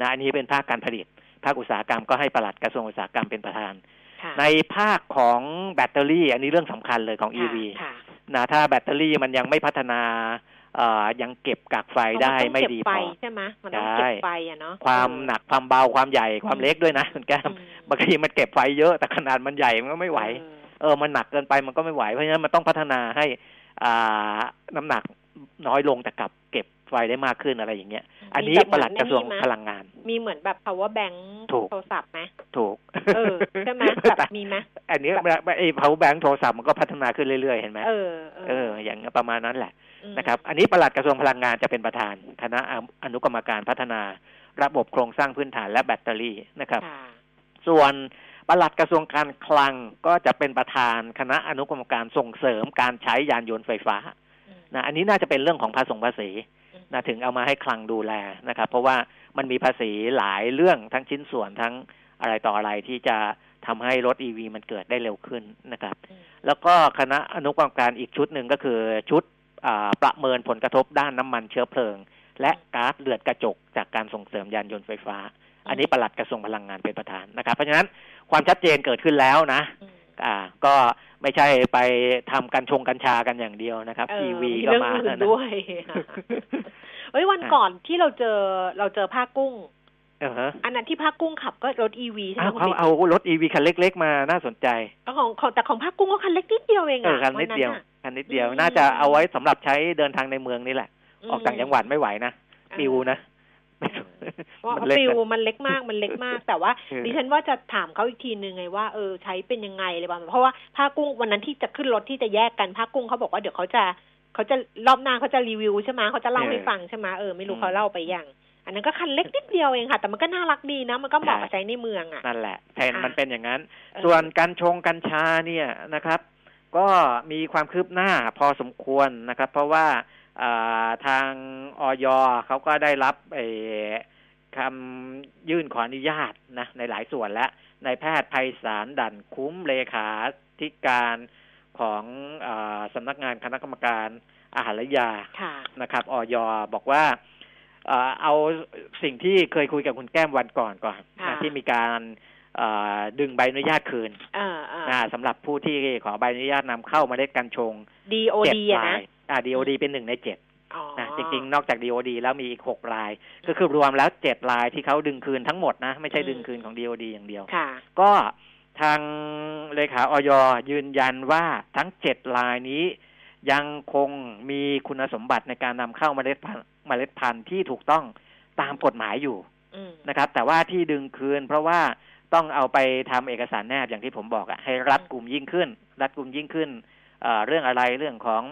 นะอันนี้เป็นภาคการผลิต ภาคอุตสาหกรรมก็ให้ปลัดกระทรวงอุตสาหกรรมเป็นประธานค่ะในภาคของแบตเตอรี่ อันนี้เรื่องสำคัญเลยของ EV ค่ะ นะถ้าแบตเตอรี่มันยังไม่พัฒนาเอ่อยังเก็บกากไฟได้ไม่ดีเพพราะอมันต้องเก็บไฟใช่ไหมมันต้องใช่เก็บไฟอะเนาะความเออหนักความเบาความใหญ่ความเล็กด้วยนะคุณแก้มอืมบางทีมันเก็บไฟเยอะแต่ขนาดมันใหญ่มันก็ไม่ไหวเออเออมันหนักเกินไปมันก็ไม่ไหวเพราะฉะนั้นมันต้องพัฒนาให้อ่าน้ำหนักน้อยลงแต่กลับเก็บ ไฟได้มากขึ้นอะไรอย่างเงี้ย อันนี้มีแบบปลัดกระทรวงเหมือนพในนี่ไหมลังงาน มีเหมือนแบบ power bank ถูกโทรศัพท์ไหมถูกเออใช่ไหมแบบมีไหมอันนี้ไอ้ power bank โทรศัพท์มันก็พัฒนาขึ้นเรื่อยๆเห็นไหมเออเออ อย่างประมาณนั้นแหละมนะครับ อันนี้ปลัดกระทรวงพลังงานจะเป็นประธานคณะอนุกรรมการพัฒนาระบบโครงสร้างพื้นฐานและแบตเตอรี่นะครับค่ะส่วนปลัดกระทรวงการคลังก็จะเป็นประธานคณะอนุกรรมการส่งเสริมการใช้ยานยนต์ไฟฟ้าอืมนะอันนี้น่าจะเป็นเรื่องของภาษีภาษีอืม นะถึงเอามาให้คลังดูแลนะครับ เพราะว่ามันมีภาษีหลายเรื่องทั้งชิ้นส่วนทั้งอะไรต่ออะไรที่จะทำให้รถ EV มันเกิดได้เร็วขึ้นนะครับอืมแล้วก็คณะอนุกรรมการอีกชุดหนึ่งก็คือชุดอ่าประเมินผลกระทบด้านน้ำมันเชื้อเพลิง และก๊าซเลือดกระจกจากการส่งเสริมยานยนต์ไฟฟ้า อันนี้ปลัดกระทรวงพลังงานเป็นประธานนะครับ เพราะฉะนั้นความชัดเจนเกิดขึ้นแล้วนะ อืมอ่า ก็ไม่ใช่ไปทำกัญชงกัญชากันอย่างเดียวนะครับเออ EV มีก็เรื่องมาอื่แล้วนนะด้วยเฮ้ยวันก่อนที่เราเจอเราเจอผ้ากุ้งเออฮะอันนั้นที่ผ้ากุ้งขับก็รถอีวีใช่ไหมเอาคุณเขาบิ๊กเอารถ EV คันเล็กๆมาน่าสนใจเอาของของแต่ของผ้ากุ้งก็คันเล็กนิดเดียวเองเออะอคันนิดเดียววัะคันนิดเดียวอืมน่าจะเอาไว้สำหรับใช้เดินทางในเมืองนี่แหละมออกต่างจังหวัดไม่ไหวนะปิวนะว่า มันเล็กฟิลอะมันเล็กมากมันเล็กมาก แต่ว่าเออดิฉันว่าจะถามเขาอีกทีนึงไงว่าเออใช้เป็นยังไงเลยบ้างเพราะว่าผ้ากุ้งวันนั้นที่จะขึ้นรถที่จะแยกกันผ้ากุ้งเขาบอกว่าเดี๋ยวเขาจะเขาจะรอบหน้าเขาจะรีวิวใช่ไหมเขาจะเล่าให้ฟังใช่ไหมเออไม่รู้เขาเล่าไปยังอันนั้นก็คันเล็กนิดเดียวเองค่ะ แต่มันก็น่ารักดีนะ มันก็เหมาะกับใช้ในเมืองอะนั่นแหละแทนอะมันเป็นอย่างนั้นเออส่วนกัญชงกัญชาเนี่ยนะครับ ก็มีความคืบหน้าพอสมควรนะครับ เพราะว่าอ่าทางออยเขาก็ได้รับไอ้ คำยื่นขออนุญาตนะในหลายส่วนแล้วในายแพทย์ไพศาลดั่นคุ้มเลขาธิการของอาสำนักงานคณะกรรมการอาหารและยาค่ะนะครับออยบอกว่าเอ่อเอาสิ่งที่เคยคุยกับคุณแก้มวันก่อนก่อนค่ะนะที่มีการเอ่อดึงใบอนุญาตคืนเออเออนะสำหรับผู้ที่ขอใบอนุญาตนำเข้าเมาเล็ดกัญชง DOD เจ็ดอะรานะยอ่า DOD เป็นหนึ่งในเจ็ดอ๋อ นะจริงๆ นอกจาก DOD แล้วมีอีกหกราย ก็คือรวมแล้วเจ็ดรายที่เขาดึงคืนทั้งหมดนะ ไม่ใช่ดึงคืนของ DOD อย่างเดียวค่ะก็ทางเลขาออยยืนยันว่าทั้งเจ็ดรายนี้ ยังคงมีคุณสมบัติในการนำเข้าเมล็ดพันธุ์เมล็ดพันธุ์ที่ถูกต้องตามกฎหมายอยู่อืมนะครับ แต่ว่าที่ดึงคืน เพราะว่าต้องเอาไปทำเอกสารแนบอย่างที่ผมบอกอะให้รัดกลุ่มยิ่งขึ้น รัดกลุ่มยิ่งขึ้นเอ่อเรื่องอะไรเรื่องของ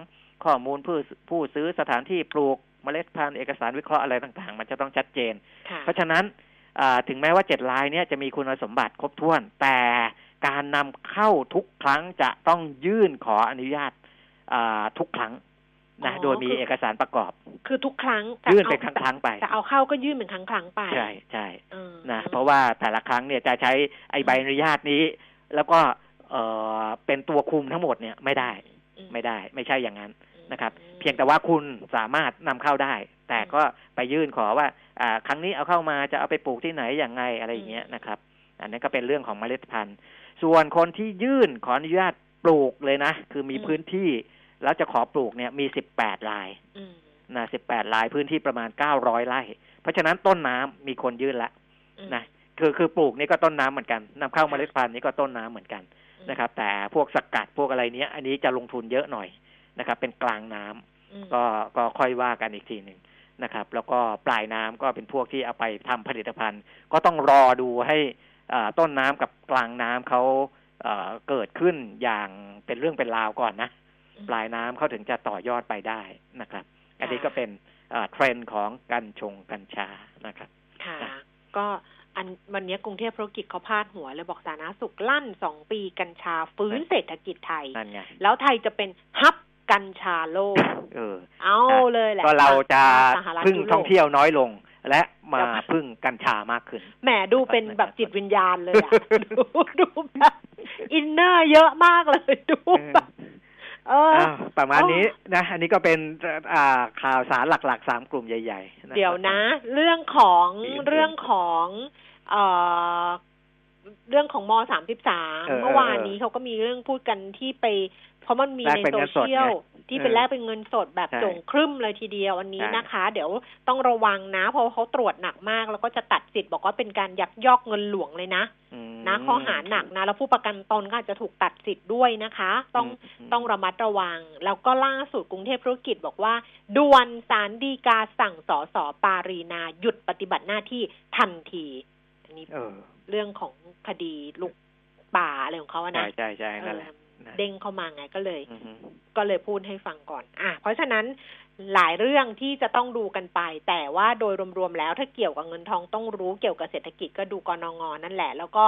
ข้อมูลผู้ผู้ซื้อสถานที่ปลูกเมล็ดพันธุ์เอกสารวิเคราะห์อะไรต่างๆ มันจะต้องชัดเจนค่ะเพราะฉะนั้นอ่าถึงแม้ว่าเจ็ดลายเนี้ยจะมีคุณสมบัติครบถ้วน แต่การนำเข้าทุกครั้งจะต้องยื่นขออนุญาตอ่าทุกครั้งนะโดยมีเอกสารประกอบ คือทุกครั้งแต่ยื่นอาเป็นครั้งๆไปแต่เอาเข้าก็ยื่นเป็นครั้งครั้งๆไป ใช่ใช่เออนะเพราะว่าแต่ละครั้งเนี่ยจะใช้ไอใบอนุญาตนี้ แล้วก็เอ่อเป็นตัวคุมทั้งหมดเนี่ยไม่ได้อืไม่ได้ ไม่ใช่อย่างนั้น นะครับอืมเพียงแต่ว่าคุณสามารถนำเข้าได้ แต่ก็ไปยื่นขอว่าอ่าครั้งนี้เอาเข้ามาจะเอาไปปลูกที่ไหนอย่างไงอะไรอย่างเงี้ยนะครับ อันนี้นก็เป็นเรื่องของเมล็ดพันธุ์ ส่วนคนที่ยื่นขออนุญาตปลูกเลยนะ คือมีพื้นที่แล้วจะขอปลูกเนี่ยมีสิบแปดรายอืมนะสิบแปดรายพื้นที่ประมาณเก้าร้อยไร่ เพราะฉะนั้นต้นน้ำมีคนยื่นละอืมนะคือคือปลูกนี่ก็ต้นน้ำเหมือนกันนำเข้าเมล็ดพันธุ์นี่ก็ต้นน้ำเหมือนกันอืมนะครับ แต่พวกสกัดพวกอะไรเนี้ย อันนี้จะลงทุนเยอะหน่อย นะครับ เป็นกลางน้ำอืมก็ก็ค่อยว่ากันอีกทีหนึ่งนะครับ แล้วก็ปลายน้ำก็เป็นพวกที่เอาไปทำผลิตภัณฑ์ ก็ต้องรอดูให้อ่าต้นน้ำกับกลางน้ำเขาเอ่อเกิดขึ้นอย่างเป็นเรื่องเป็นราวก่อนนะ ปลายน้ำเขาถึงจะต่อยอดไปได้นะครับ อันนี้ก็เป็นเทรนด์ของกัญชงกัญชานะครับค่ะ ก็อันวันนี้กรุงเทพธุรกิจเขาพาดหัวเลยบอกสาธารณสุขลั่นสองปีกัญชาฟื้นเศรษฐกิจไทยนั่นไงแล้วไทยจะเป็นฮับ กัญชาโลก เออ เอาเลยแหละ ก็เราจะสหรัฐพึ่งยุโรปท่องเที่ยวน้อยลง และมาจะพึ่งกัญชามากขึ้น แหมดูเป็นแบบจิตวิญญาณเลยอะดูดูแบบ inner เยอะมากเลยดูแบบเอออ้าวประมาณนี้นะ อันนี้ก็เป็นอ่าข่าวสารหลักๆสามกลุ่มใหญ่ ๆ เดี๋ยวนะ เรื่องของเรื่องของเอ่อ เรื่องของมสามสิบสามเมื่อวานนี้เขาก็มีเรื่องพูดกันที่ไป เพราะมันมีในโซเชียลที่เป็นแลกเป็นเงินสดแบบส่งครึ่มเลยทีเดียวอันนี้นะคะ เดี๋ยวต้องระวังนะ เพราะเขาตรวจหนักมาก แล้วก็จะตัดสิทธิ์บอกว่าเป็นการยักยอกเงินหลวงเลยนะนะข้อหาหนักนะ แล้วผู้ประกันตนก็อาจจะถูกตัดสิทธิ์ด้วยนะคะ ต้องต้องระมัดระวัง แล้วก็ล่าสุดกรุงเทพธุรกิจบอกว่าด่วนสารดีกาสั่งสอสอปารีนาหยุดปฏิบัติหน้าที่ทันที อันนี้ เออเรื่องของคดีลุกป่าอะไรของเขาอะใช่นะใช่ใช่เอนั่นอแหละนะเด้งเข้ามาไงก็เลยอือฮึก็เลยพูดให้ฟังก่อน อะ เพราะฉะนั้นหลายเรื่องที่จะต้องดูกันไป แต่ว่าโดยรวมๆแล้วถ้าเกี่ยวกับเงินทองต้องรู้เกี่ยวกับเศรษฐกิจก็ดูกรนงนั่นแหละ แล้วก็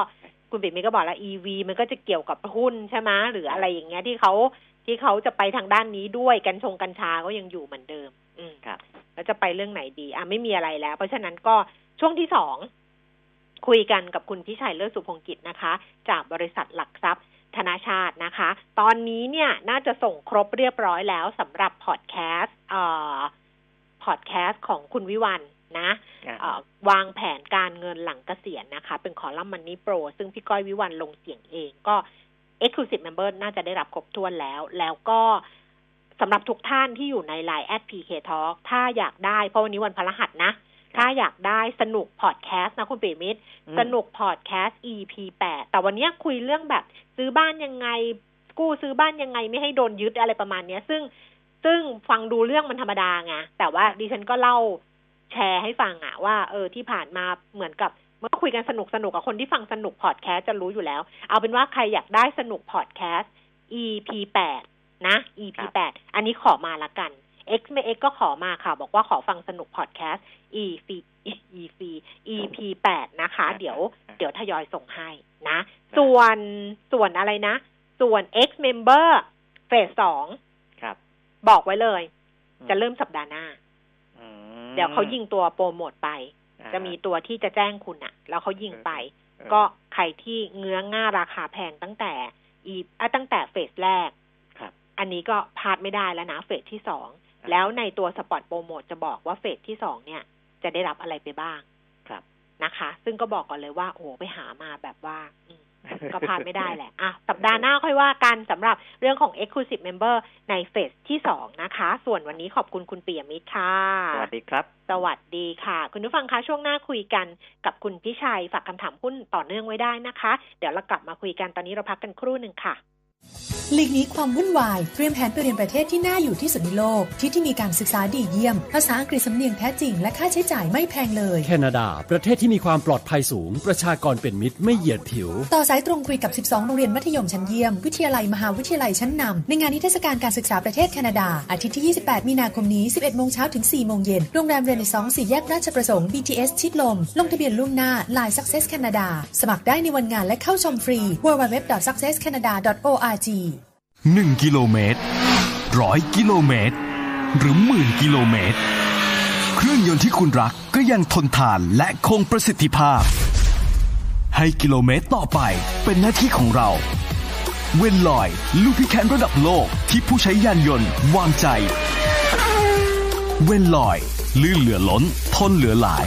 คุณปิ่มมีก็บอกแล้ว EV มันก็จะเกี่ยวกับหุ้นใช่ไหมหรืออะไรอย่างเงี้ยที่เขาที่เขาจะไปทางด้านนี้ด้วยกัญชงกัญชาก็ยังอยู่เหมือนเดิม อืมครับ แล้วจะไปเรื่องไหนดี อะไม่มีอะไรแล้ว เพราะฉะนั้นก็ช่วงที่สอง คุยกันกับคุณพิชัยเลิศสุพงกิจนะคะ จากบริษัทหลักทรัพย์ธนาชาตินะคะ ตอนนี้เนี่ยน่าจะส่งครบเรียบร้อยแล้วสำหรับพอดแคสต์เอ่อพอดแคสต์ของคุณวิวันนะอะเอ่อวางแผนการเงินหลังเกษียณนะคะ เป็นคอลัมน์มันนี่โปร ซึ่งพี่ก้อยวิวันลงเสียงเองก็ Exclusive Member น่าจะได้รับครบถ้วนแล้ว แล้วก็สำหรับทุกท่านที่อยู่ใน Line แอด PK Talk ถ้าอยากได้ เพราะวันนี้วันพฤหัสนะ ถ้าอยากได้สนุกพอดแคสต์นะคุณปิยมิตรอืมสนุกพอดแคสต์ EP แปดแต่วันนี้คุยเรื่องแบบซื้อบ้านยังไง กู้ซื้อบ้านยังไงไม่ให้โดนยึดอะไรประมาณเนี้ย ซึ่งซึ่งฟังดูเรื่องมันธรรมดาไงแต่ว่าดิฉันก็เล่าแชร์ให้ฟังอะว่าเออที่ผ่านมาเหมือนกับเมื่อคุยกันสนุกสนุกกับคนที่ฟังสนุกพอดแคสต์จะรู้อยู่แล้ว เอาเป็นว่าใครอยากได้สนุกพอดแคสต์ EP แปดนะ EP แปดอันนี้ขอมาละกัน X ไม่ X ก็ขอมาค่ะ บอกว่าขอฟังสนุกพอดแคสต์ EP EP EP แปดนะคะ เดี๋ยว เดี๋ยวทยอยส่งให้นะ ส่วนส่วนอะไรนะ ส่วน X member เฟสสองครับ บอกไว้เลย จะเริ่มสัปดาห์หน้าอืมเดี๋ยวเขายิงตัวโปรโมทไปอ่าจะมีตัวที่จะแจ้งคุณอะแล้วเขายิงไปเออก็ใครที่เงื้อง่าราคาแพงตั้งแต่อีอะตั้งแต่เฟสแรก ครับ อันนี้ก็พลาดไม่ได้แล้วนะ เฟสที่สองอ่า แล้วในตัวสปอตโปรโมทจะบอกว่าเฟสที่สองเนี่ย จะได้รับอะไรไปบ้างครับนะคะ ซึ่งก็บอกก่อนเลยว่า โอ้โหไปหามาแบบว่าอืมก็พลาดไม่ได้แหละ อะ สัปดาห์หน้าค่อยว่ากันสำหรับเรื่องของ Exclusive Member ในเฟสที่สองนะคะ ส่วนวันนี้ขอบคุณคุณเปียมิตรค่ะ สวัสดีครับ สวัสดีค่ะ คุณผู้ฟังคะช่วงหน้าคุยกันกับคุณพิชัย ฝากคำถามหุ้นต่อเนื่องไว้ได้นะคะ เดี๋ยวเรากลับมาคุยกันตอนนี้เราพักกันครู่หนึ่งค่ะ หลีกหนี้ความวุ่นวาย เตรียมแผนไปเรียนประเทศที่น่าอยู่ที่สุดในโลก ที่ที่มีการศึกษาดีเยี่ยม ภาษาอังกฤษสำเนียงแท้จริง และค่าใช้จ่ายไม่แพงเลย แคนาดา ประเทศที่มีความปลอดภัยสูง ประชากรเป็นมิตรไม่เหยียดผิว ต่อสายตรงคุยกับ 12 โรงเรียนมัธยมชั้นเยี่ยม วิทยาลัยมหาวิทยาลัยชั้นนำในงานนิทรรศการการศึกษาประเทศแคนาดา อาทิตย์ที่ 28 มีนาคมนี้ 11โมงเช้าถึง 4 โมงเย็น โรงแรมเรเนซองสี่แยกราชประสงค์ BTS ชิดลม ลงทะเบียนล่วงหน้า Line Success Canada สมัครได้ในวันงานและเข้าชมฟรี www.successcanada.org 1กิโลเมตรร้อยกิโลเมตร หรือหมื่นกิโลเมตร เครื่องยนต์ที่คุณรักก็ยังทนทานและคงประสิทธิภาพ ให้กิโลเมตรต่อไปเป็นหน้าที่ของเรา เวนลอย ลูพิแคนระดับโลกที่ผู้ใช้ยานยนต์วางใจ เวนลอย ลื่นเหลือล้น ทนเหลือหลาย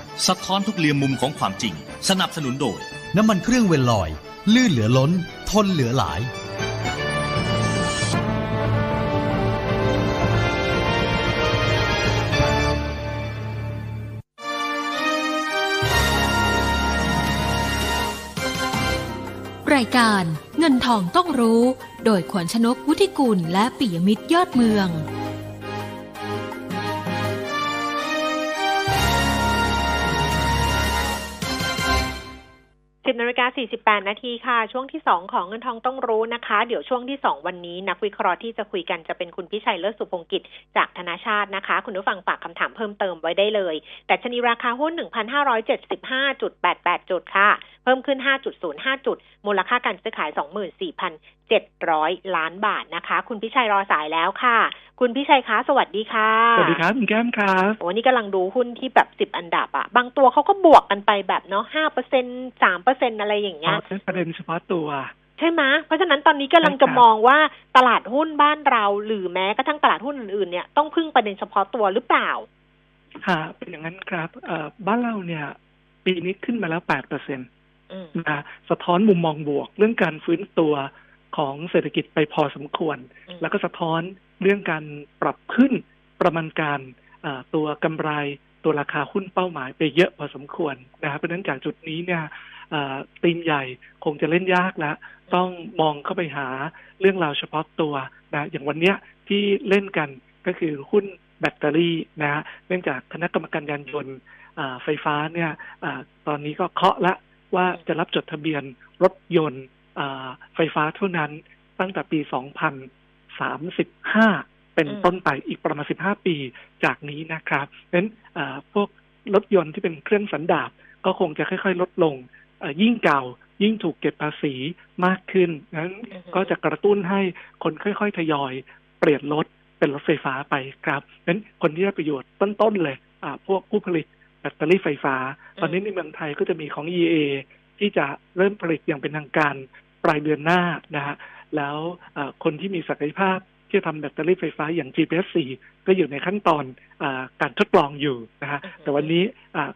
สะท้อนทุกเลียมมุมของความจริง สนับสนุนโดย น้ำมันเครื่องเวลลอย ลื่นเหลือล้น ทนเหลือหลาย รายการเงินทองต้องรู้ โดยขวัญชนกุธิกุลและปิยมิตรยอดเมือง สิบนาฬิกาสี่สิบแปดนาทีค่ะ ช่วงที่สองของเงินทองต้องรู้นะคะ เดี๋ยวช่วงที่สองวันนี้ นักวิเคราะห์ที่จะคุยกันจะเป็นคุณพิชัยเลิศสุพงกิจจากธนาชาตินะคะ คุณผู้ฟังฝากคำถามเพิ่มเติมไว้ได้เลย แต่ชนีราคาหุ้น 1,575.88 จุดค่ะ เพิ่มขึ้น 5.05 จุด มูลค่าการซื้อขาย 24,700 ล้านบาทนะคะ คุณพิชัยรอสายแล้วค่ะ คุณพิชัยคะสวัสดีค่ะ สวัสดีครับคุณแก้มครับโอ้นี่กำลังดูหุ้นที่แบบสิบอันดับอะบางตัวเขาก็บวกกันไปแบบเนาะห้าเปอร์เซ็นสามเปอร์เซ็นอะไรอย่างเงี้ยเป็นประเด็นเฉพาะตัวใช่ไหมเพราะฉะนั้นตอนนี้กำลังจะมองว่าตลาดหุ้นบ้านเราหรือแม้กระทั่งตลาดหุ้นอื่นๆเนี่ยต้องพึ่งประเด็นเฉพาะตัวหรือเปล่า ค่ะ เป็นอย่างนั้นครับเอ่อบ้านเราเนี่ย ปีนี้ขึ้นมาแล้วแปดเปอร์เซ็นต์นะสะท้อนมุมมองบวก เรื่องการฟื้นตัวของเศรษฐกิจไปพอสมควร แล้วก็สะท้อน เรื่องการปรับขึ้นประมาณการตัวกำไรตัวราคาหุ้นเป้าหมายไปเยอะพอสมควรนะครับเพราะฉะนั้นจากจุดนี้เนี่ยตีมใหญ่คงจะเล่นยากแล้ว ต้องมองเข้าไปหาเรื่องราวเฉพาะตัวนะอย่างวันเนี้ยที่เล่นกันก็คือหุ้นแบตเตอรี่นะฮะเนื่องจากคณะกรรมการยานยนต์ไฟฟ้าเนี่ยอตอนนี้ก็เคาะละว่าจะรับจดทะเบียนรถยนต์ไฟฟ้าเท่านั้นตั้งแต่ปี 2035เป็นต้นไปอีกประมาณ15ปีจากนี้นะครับเพราะฉะนั้นพวกรถยนต์ที่เป็นเครื่องสันดาปก็คงจะค่อย ๆ ลดลงยิ่งเก่ายิ่งถูกเก็บภาษีมากขึ้นนั้นก็จะกระตุ้นให้คนค่อย ๆ ทยอย เปลี่ยนรถเป็นรถไฟฟ้าไปครับนั้นคนที่ได้ประโยชน์ต้นๆเลยพวกผู้ผลิตแบตเตอรี่ไฟฟ้า ตอนนี้ในเมืองไทยก็จะมีของ EA ที่จะเริ่มผลิตอย่างเป็นทางการปลายเดือนหน้านะฮะ แล้วคนที่มีศักยภาพที่จะทำแบตเตอรี่ไฟฟ้าอย่าง GPS4 ก็อยู่ในขั้นตอนอการทดลองอยู่นะฮะแต่วันนี้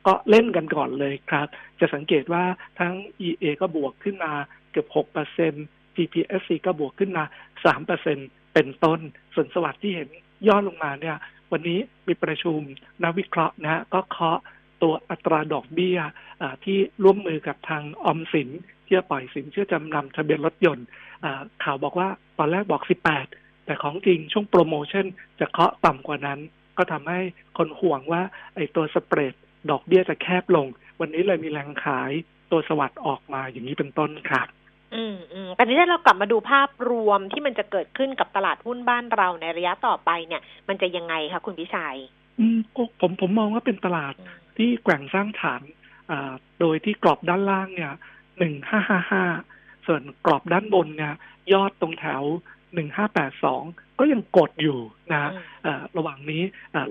ก็เล่นกันก่อนเลยครับ จะสังเกตว่าทั้ง EA ก็บวกขึ้นมาเกือบ 6% GPSC ก็บวกขึ้นมา 3%เป็นต้น ส่วนสวัสด์ที่เห็นย่อลงมาเนี่ย วันนี้มีประชุมนักวิเคราะห์นะฮะก็เคาะ ตัวอัตราดอกเบี้ยที่ร่วมมือกับทางอมสินที่จะปล่อยสินเชื่อจำนำทะเบียนรถยนต์ข่าวบอกว่าตอนแรกบอก 18 แต่ของจริงช่วงโปรโมชั่นจะเคาะต่ำกว่านั้น ก็ทำให้คนห่วงว่าไอ้ตัวสเปรดดอกเบี้ยจะแคบลง วันนี้เลยมีแรงขายตัวสวัสด์ออกมาอย่างนี้เป็นต้นครับอืมอืมแต่นี้ถ้าเรากลับมาดูภาพรวมที่มันจะเกิดขึ้นกับตลาดหุ้นบ้านเราในระยะต่อไปเนี่ย มันจะยังไงคะคุณพิชัย อืมผมผมมองว่าเป็นตลาด ที่แกว่งสร้างฐานอ่าโดยที่กรอบด้านล่างเนี่ยหนึ่งห้าห้าห้าส่วนกรอบด้านบนเนี่ยยอดตรงแถวหนึ่งห้าแปดสองก็ยังกดอยู่นะระหว่างนี้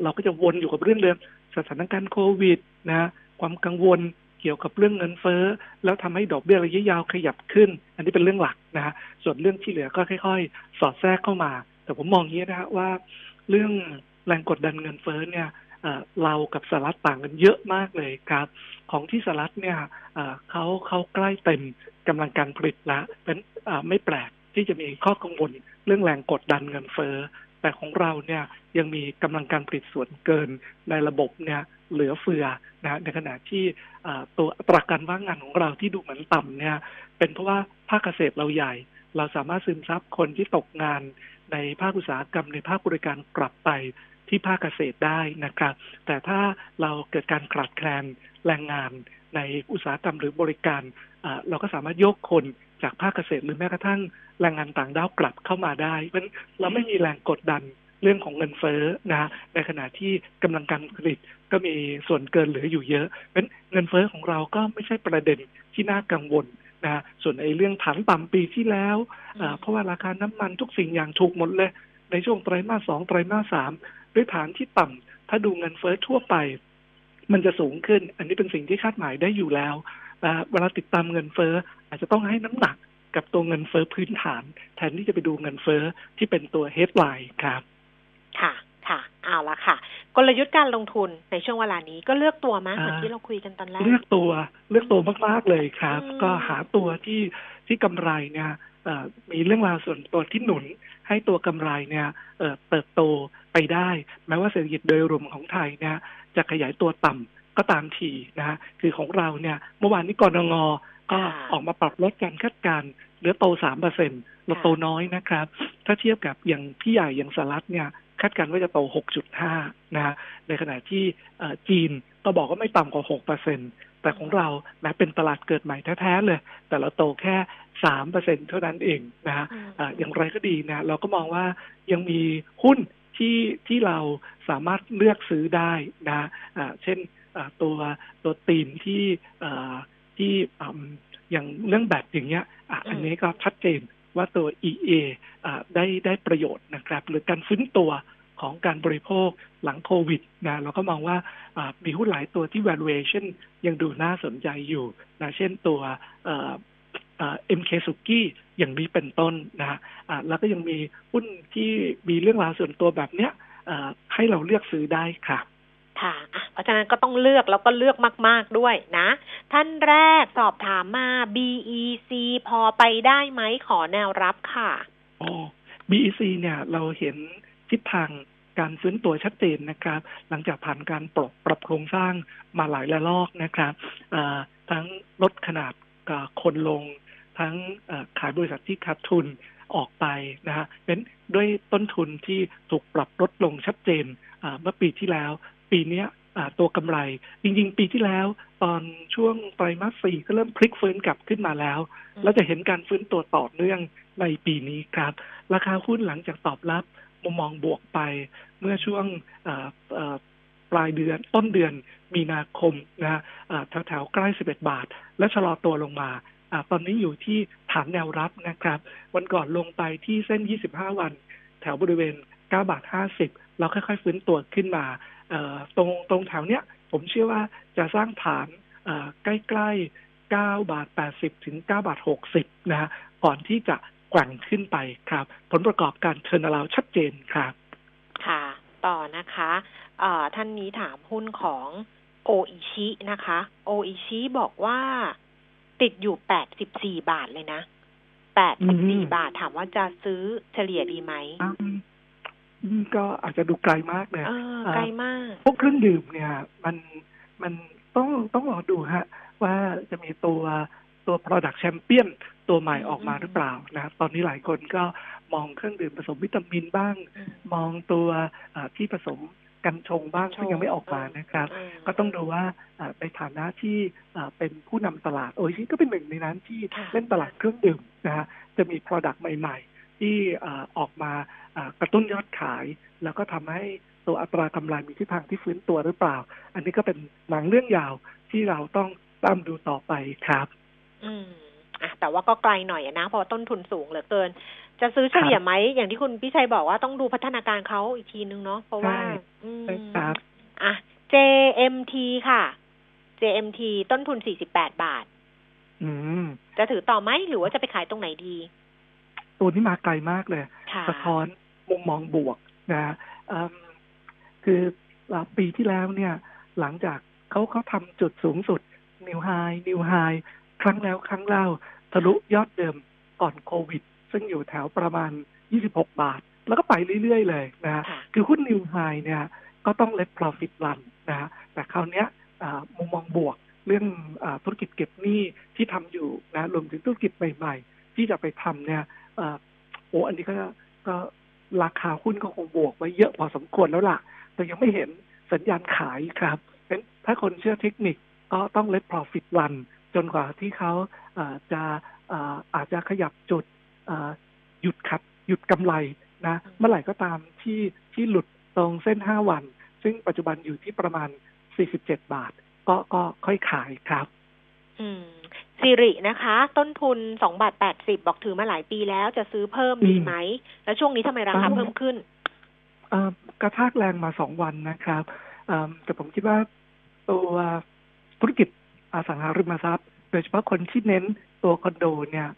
เราก็จะวนอยู่กับเรื่องเดิมสถานการณ์โควิดนะความกังวลเกี่ยวกับเรื่องเงินเฟ้อ แล้วทำให้ดอกเบี้ยระยะยาวขยับขึ้น อันนี้เป็นเรื่องหลักนะฮะส่วนเรื่องที่เหลือก็ค่อย ๆ สอดแทรกเข้ามา แต่ผมมองอย่างนี้นะฮะว่า เรื่องแรงกดดันเงินเฟ้อเนี่ย เรากับสหรัฐต่างกันเยอะมากเลยครับ ของที่สหรัฐเนี่ยเขาเขาใกล้เต็มกำลังการผลิตแล้วเป็นไม่แปลกที่จะมีข้อกังวลเรื่องแรงกดดันเงินเฟ้อแต่ของเราเนี่ยยังมีกำลังการผลิตส่วนเกินในระบบเนี่ยเหลือเฟือนะในขณะที่ตัวตราการว่างงานของเราที่ดูเหมือนต่ำเนี่ยเป็นเพราะว่าภาคเกษตรเราใหญ่ เราสามารถซึมซับคนที่ตกงานในภาคอุตสาหกรรมในภาคบริการกลับไป ที่ภาคเกษตรได้นะครับ แต่ถ้าเราเกิดการขาดแคลนแรงงานในอุตสาหกรรมหรือบริการ เราก็สามารถยกคนจากภาคเกษตรหรือแม้กระทั่งแรงงานต่างด้าวกลับเข้ามาได้เพราะเราไม่มีแรงกดดันเรื่องของเงินเฟ้อนะในขณะที่กำลังการผลิตก็มีส่วนเกินเหลืออยู่เยอะเพราะเงินเฟ้อของเราก็ไม่ใช่ประเด็นที่น่ากังวลนะส่วนไอ้เรื่องฐานต่ำปีที่แล้ว เพราะว่าราคาน้ำมันทุกสิ่งอย่างถูกหมดเลย ในช่วงไตรมาสสองไตรมาสสาม ด้วยฐานที่ต่ำถ้าดูเงินเฟ้อทั่วไป มันจะสูงขึ้น อันนี้เป็นสิ่งที่คาดหมายได้อยู่แล้วเวลาติดตามเงินเฟ้ออาจจะต้องให้น้ำหนักกับตัวเงินเฟ้อพื้นฐาน แทนที่จะไปดูเงินเฟ้อที่เป็นตัวเฮดไลน์ครับ ค่ะค่ะ เอาละค่ะ กลยุทธ์การลงทุนในช่วงเวลานี้ก็เลือกตัวมาเหมือนที่เราคุยกันตอนแรก เลือกตัว เลือกตัวมากๆเลยครับ ก็หาตัวที่ที่กำไรเนี่ย มีเรื่องราวส่วนตัวที่หนุนให้ตัวกำไรเนี่ยเติบโตไปได้ แม้ว่าเศรษฐกิจโดยรวมของไทยเนี่ยจะขยายตัวต่ำก็ตามทีนะคือของเราเนี่ยเมื่อวานนี้กรงงก็ออกมาปรับลดการคาดการเหลือโตสามเปอร์เซ็นเราโตน้อยนะครับ ถ้าเทียบกับอย่างพี่ใหญ่อย่างสหรัฐเนี่ยคาดการว่าจะโต 6.5 นะฮะในขณะที่จีนก็บอกว่าไม่ต่ำกว่า 6เปอร์เซ็น แต่ของเราแม้เป็นตลาดเกิดใหม่แท้ๆเลย แต่เราโตแค่สามเปอร์เซ็นเท่านั้นเองนะฮะอย่างไรก็ดีนะเราก็มองว่ายังมีหุ้นที่ที่เราสามารถเลือกซื้อได้นะะเช่นตัวตัวตีมที่ที่อย่างเรื่องแบตอย่างเงี้ยอันนี้ก็ชัดเจนว่าตัว EA ได้ได้ประโยชน์นะครับ หรือการฟื้นตัว ของการบริโภคหลังโควิดนะเราก็มองว่ามีหุ้นหลายตัวที่ valuation ยังดูน่าสนใจอยู่นะเช่นตัวเอ็มเคสุกี้อย่างนี้เป็นต้นนะฮะแล้วก็ยังมีหุ้นที่มีเรื่องราวส่วนตัวแบบเนี้ยให้เราเลือกซื้อได้ค่ะค่ะเพราะฉะนั้นก็ต้องเลือกแล้วก็เลือกมาก ๆด้วยนะ ท่านแรกสอบถามมา BEC พอไปได้ไหมขอแนวรับค่ะ อ๋อ BEC เนี่ยเราเห็น ทิศทางการฟื้นตัวชัดเจนนะครับ หลังจากผ่านการปรับปรับโครงสร้างมาหลายระลอกนะครับทั้งลดขนาดคนลง ทั้งขายบริษัทที่ขาดทุนออกไปนะฮะเป็นด้วยต้นทุนที่ถูกปรับลดลงชัดเจนเมื่อปีที่แล้ว ปีนี้ตัวกำไร จริง ๆ ปีที่แล้ว ตอนช่วงไตรมาสสี่ก็เริ่มพลิกฟื้นกลับขึ้นมาแล้ว แล้วจะเห็นการฟื้นตัวต่อเนื่องในปีนี้ครับ ราคาหุ้นหลังจากตอบรับ มุมมองบวกไปเมื่อช่วงปลายเดือนต้นเดือนมีนาคมนะแถวแถวใกล้ 11 บาท และชะลอตัวลงมาอตอนนี้อยู่ที่ฐานแนวรับนะครับ วันก่อนลงไปที่เส้น 25 วัน แถวบริเวณ 9 บาท 50 เราค่อยๆฟื้นตัวขึ้นมาตรงตรงแถวเนี้ยผมเชื่อว่าจะสร้างฐานใกล้ๆ 9 บาท 80 ถึง 9 บาท 60 นะฮะก่อนที่จะ กว่งขึ้นไปครับ ผลประกอบการเทอร์นาลาวชัดเจนครับ ค่ะ ต่อนะคะท่านนี้ถามหุ้นของโออิชินะคะ โออิชิบอกว่าติดอยู่แปดสิบสี่บาทเลยนะแปดสิบสี่บาทถามว่าจะซื้อเฉลี่ยดีไหมก็อาจจะดูไกลมากเลยไกลมาก พวกเครื่องดื่มเนี่ย มันมันต้องต้องรอดูฮะ ว่าจะมีตัวตัว product champion ตัวใหม่ออกมาหรือเปล่านะตอนนี้หลายคนก็มองเครื่องดื่มผสมวิตามินบ้าง มองตัวที่ผสมกันชงบ้างซึ่งยังไม่ออกมานะครับ ก็ต้องดูว่าในฐานะที่เป็นผู้นำตลาดโอ้ยก็เป็นหนึ่งในนั้นที่เล่นตลาดเครื่องดื่มนะฮะจะมี Product ใหม่ ๆ ที่ออกมากระตุ้นยอดขาย แล้วก็ทำให้ตัวอัตรากำไรมีทิศทางที่ฟื้นตัวหรือเปล่า อันนี้ก็เป็นหนังเรื่องยาวที่เราต้องตามดูต่อไปครับ อืม อะแต่ว่าก็ไกลหน่อยนะ เพราะต้นทุนสูงเหลือเกิน จะซื้อเฉลี่ยไหมอย่างที่คุณพี่ชัยบอกว่าต้องดูพัฒนาการเขาอีกทีนึงเนาะเพราะว่าอืมอะ JMT ค่ะ JMT ต้นทุนสี่สิบแปดบาทอืมจะถือต่อไหมหรือว่าจะไปขายตรงไหนดี ตัวนี้มาไกลมากเลย สะท้อนมุมมองบวกนะคือปีที่แล้วเนี่ย หลังจากเขาเขาทำจุดสูงสุดนิวไฮนิวไฮครั้งแล้วครั้งเล่า ทะลุยอดเดิมก่อนโควิด ซึ่งอยู่แถวประมาณ 26 บาท แล้วก็ไปเรื่อย ๆ เลยนะคือหุ้นนิวไฮเนี่ยก็ต้องเล็ profit run นะแต่คราวนี้มุมมองบวกเรื่องอธุรกิจเก็บหนี้ที่ทำอยู่นะรวมถึงธุรกิจใหม่ ๆ ที่จะไปทำเนี่ยโอ้อันนี้ก็ก็ราคาหุ้นก็คงบวกไว้เยอะพอสมควรแล้วล่ะ แต่ยังไม่เห็นสัญญาณขายครับเป็นถ้าคนเชื่อเทคนิคก็ต้องเล็ profit run จนกว่าที่เขาจะอาจจะขยับจุดหยุดขัดหยุดกำไรนะเมื่อไหร่ก็ตามที่ที่หลุดตรงเส้นห้าวัน ซึ่งปัจจุบันอยู่ที่ประมาณสี่สิบเจ็ดบาท ก็ก็ค่อยขายครับ อืมสิรินะคะ ต้นทุนสองบาทแปดสิบบอกถือมาหลายปีแล้วจะซื้อเพิ่มดีไหม แล้วช่วงนี้ทำไมราคาเพิ่มขึ้นกระทากแรงมาสองวันนะครับแต่ผมคิดว่าตัวธุรกิจ อสังหาริมทรัพย์โดยเฉพาะคนที่เน้นตัวคอนโดเนี่ย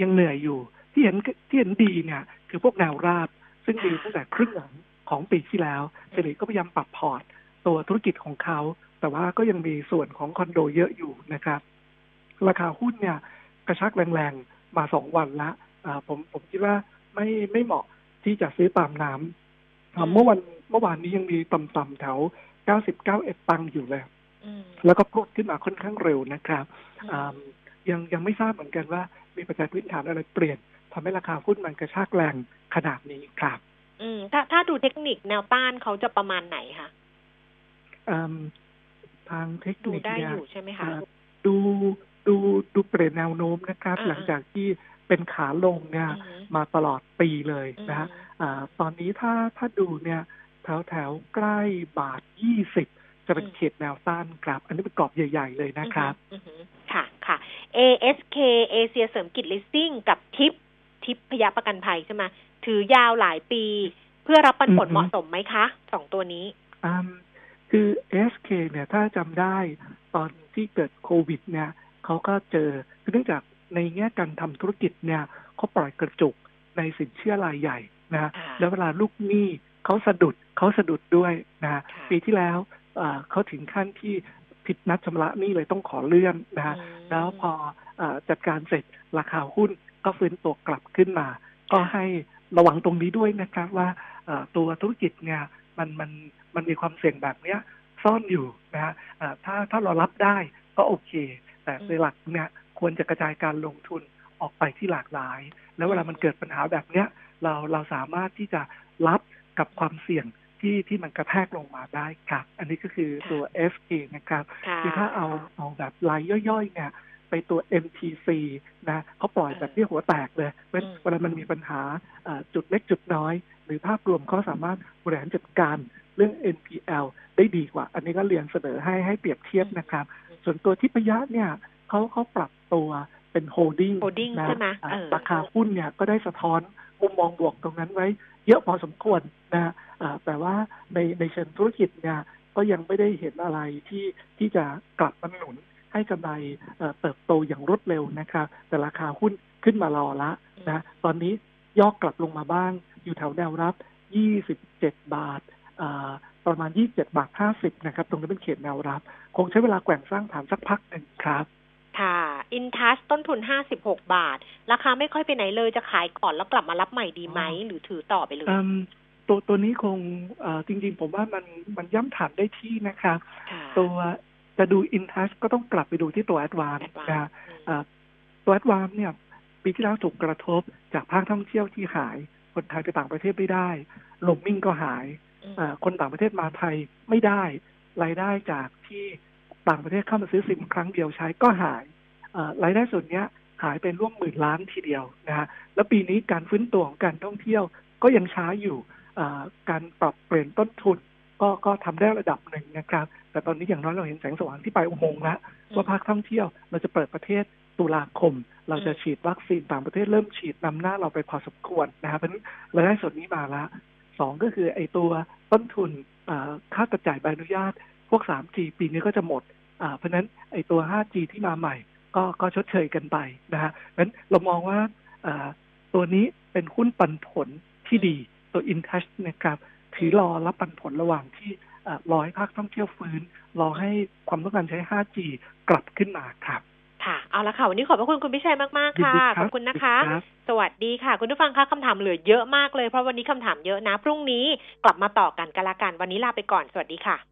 ยังเหนื่อยอยู่ ที่เห็นที่เห็นดีเนี่ยคือพวกแนวราบ ซึ่งดีตั้งแต่ครึ่งหลังของปีที่แล้วเซรีก็พยายามปรับพอร์ต ตัวธุรกิจของเขา แต่ว่าก็ยังมีส่วนของคอนโดเยอะอยู่นะครับ ราคาหุ้นเนี่ยกระชักแรงๆ มาสองวันละผมผมคิดว่าไม่ไม่เหมาะที่จะซื้อตามน้ำเมื่อวันเมื่อวานนี้ยังมีต่ำๆแถวเก้าสิบเก้าเอ็ดตังอยู่เลย แล้วก็พุดขึ้นมาค่อนข้างเร็วนะครับยังยังไม่ทราบเหมือนกันว่า มีปัจจัยพื้นฐานอะไรเปลี่ยนทำให้ราคาหุ้นมันกระชากแรงขนาดนี้ครับ อืม ถ้าถ้าดูเทคนิคแนวต้านเขาจะประมาณไหนคะอืมทางเทคดูนิคได้เนี่อยยู่ใช่ไหมคะอ่าดูดูดูเปลี่ยนแนวโน้มนะครับอ่าหลังจากที่เป็นขาลงเนี่ยอือฮึมาตลอดปีเลยอืมนะฮะอ่าตอนนี้ถ้าถ้าดูเนี่ย แถวแถวใกล้บาทยี่สิบ จะเป็นเขตแนวต้านครับ อันนี้เป็นกรอบใหญ่ ๆ เลยนะครับอือหือค่ะค่ะ ASK เอเชียเสริมกิจลิสซิ่งกับทิปทิปพยาประกันภัยใช่ไหมถือยาวหลายปี เพื่อรับปันผลอือฮึเหมาะสมไหมคะสองตัวนี้อืมคือ SK เนี่ยถ้าจำได้ตอนที่เกิดโควิด เนี่ยเขาก็เจอคือเนื่องจากในแง่การทำธุรกิจเนี่ยเขาปล่อยกระจุกในสินเชื่อรายใหญ่นะอ่าแล้วเวลาลูกหนี้เขาสะดุดเขาสะดุดด้วยนะค่ะปีที่แล้วอ่า เขาถึงขั้นที่ผิดนัดชำระหนี้เลยต้องขอเลื่อนนะฮะอืมแล้วพออาจัดการเสร็จราคาหุ้นก็ฟื้นตัวกลับขึ้นมา ก็ให้ระวังตรงนี้ด้วยนะครับว่าเอ่อตัวธุรกิจเนี่ยมันมันมันมีความเสี่ยงแบบเนี้ยซ่อนอยู่นะฮะอ่าถ้าถ้าเรารับได้ก็โอเค แต่ในหลักเนี่ยควรจะกระจายการลงทุนออกไปที่หลากหลาย แล้วเวลามันเกิดปัญหาแบบเนี้ยเราเราสามารถที่จะรับกับความเสี่ยง ที่ที่มันกระแทกลงมาได้ครับ อันนี้ก็คือตัว FA นะครับค่ะคือถ้าเอาเอาแบบรายย่อยๆเนี่ยไปตัว MTC นะเขาปล่อยแบบที่หัวแตกเลยเวลาอืมเวลามันมีปัญหาเอ่อจุดเล็กจุดน้อย หรือภาพรวมเขาสามารถบริหารจัดการเรื่อง NPL ได้ดีกว่า อันนี้ก็เรียนเสนอให้ให้เปรียบเทียบนะครับ ส่วนตัวทิพยะเนี่ยเขาเขาปรับตัวเป็นโฮดดิ้ง holding นะใช่ไหมอ่าเออราคาหุ้นเนี่ยก็ได้สะท้อนมุมมองบวกตรงนั้นไว้ เยอะพอสมควรนะแต่ว่าในในเชิงธุรกิจเนี่ยก็ยังไม่ได้เห็นอะไรที่ที่จะกลับมาหนุนให้กำไรเติบโตอย่างรวดเร็วนะครับ แต่ราคาหุ้นขึ้นมารอละนะตอนนี้ย่อกลับลงมาบ้าง อยู่แถวแนวรับ 27 บาทอ่าประมาณ 27 บาท 50 นะครับ ตรงนี้เป็นเขตแนวรับ คงใช้เวลาแกว่งสร้างฐานสักพักหนึ่งครับ ค่ะ อินทัสต้นทุนห้าสิบหกบาท ราคาไม่ค่อยไปไหนเลยจะขายก่อนแล้วกลับมารับใหม่ดีไหม หรือถือต่อไปเลยอืมตัวตัวนี้คงเอ่อจริง ๆ ผมว่ามันมันย่ำฐานได้ที่นะครับค่ะตัวจะดูอินทัชก็ต้องกลับไปดูที่ตัวแอดวาน Advance นะฮะเอ่อตัวแอดวานเนี่ย ปีที่แล้วถูกกระทบจากภาคท่องเที่ยวที่หายคนไทยไปต่างประเทศไม่ได้ลมมิ่งก็หายอืมเอ่อคนต่างประเทศมาไทยไม่ได้รายได้จากที่ ต่างประเทศเข้ามาซื้อซิมครั้งเดียวใช้ก็หายเอ่อรายได้ส่วนเนี้ยหายเป็นร่วมหมื่นล้านทีเดียวนะฮะแล้วปีนี้การฟื้นตัวของการท่องเที่ยวก็ยังช้าอยู่เอ่อการปรับเปลี่ยนต้นทุนก็ก็ทำได้ระดับหนึ่งนะครับ แต่ตอนนี้อย่างน้อยเราเห็นแสงสว่างที่ปลายอุโมงค์แล้วว่าภาคท่องเที่ยวเราจะเปิดประเทศตุลาคม เราจะฉีดวัคซีนต่างประเทศเริ่มฉีดนำหน้าเราไปพอสมควรนะครับเพราะฉะนั้นรายได้ส่วนนี้มาละสองก็คือไอ้ตัวต้นทุนเอ่อค่ากระจายใบอนุญาตพ วก 3G ปีนี้ก็จะหมด อ่า เพราะฉะนั้นไอ้ตัว 5G ที่มาใหม่ ก็ก็ชดเชยกันไปนะฮะเพราะฉะนั้นเรามองว่าอ่าตัวนี้เป็นหุ้นปันผลที่ดีตัว InTouch นะครับถือรอรับปันผลระหว่างที่เอ่อรอให้ภาคท่องเที่ยวฟื้น รอให้ความต้องการใช้ 5G กลับขึ้นมาครับ ค่ะ เอาละค่ะ วันนี้ขอบพระคุณคุณพิชัยมาก ๆ ค่ะยินดีครับขอบคุณนะคะยินดีครับสวัสดีค่ะ คุณผู้ฟังคะคำถามเหลือเยอะมากเลย เพราะวันนี้คำถามเยอะนะ พรุ่งนี้กลับมาต่อกันกันละกัน วันนี้ลาไปก่อน สวัสดีค่ะ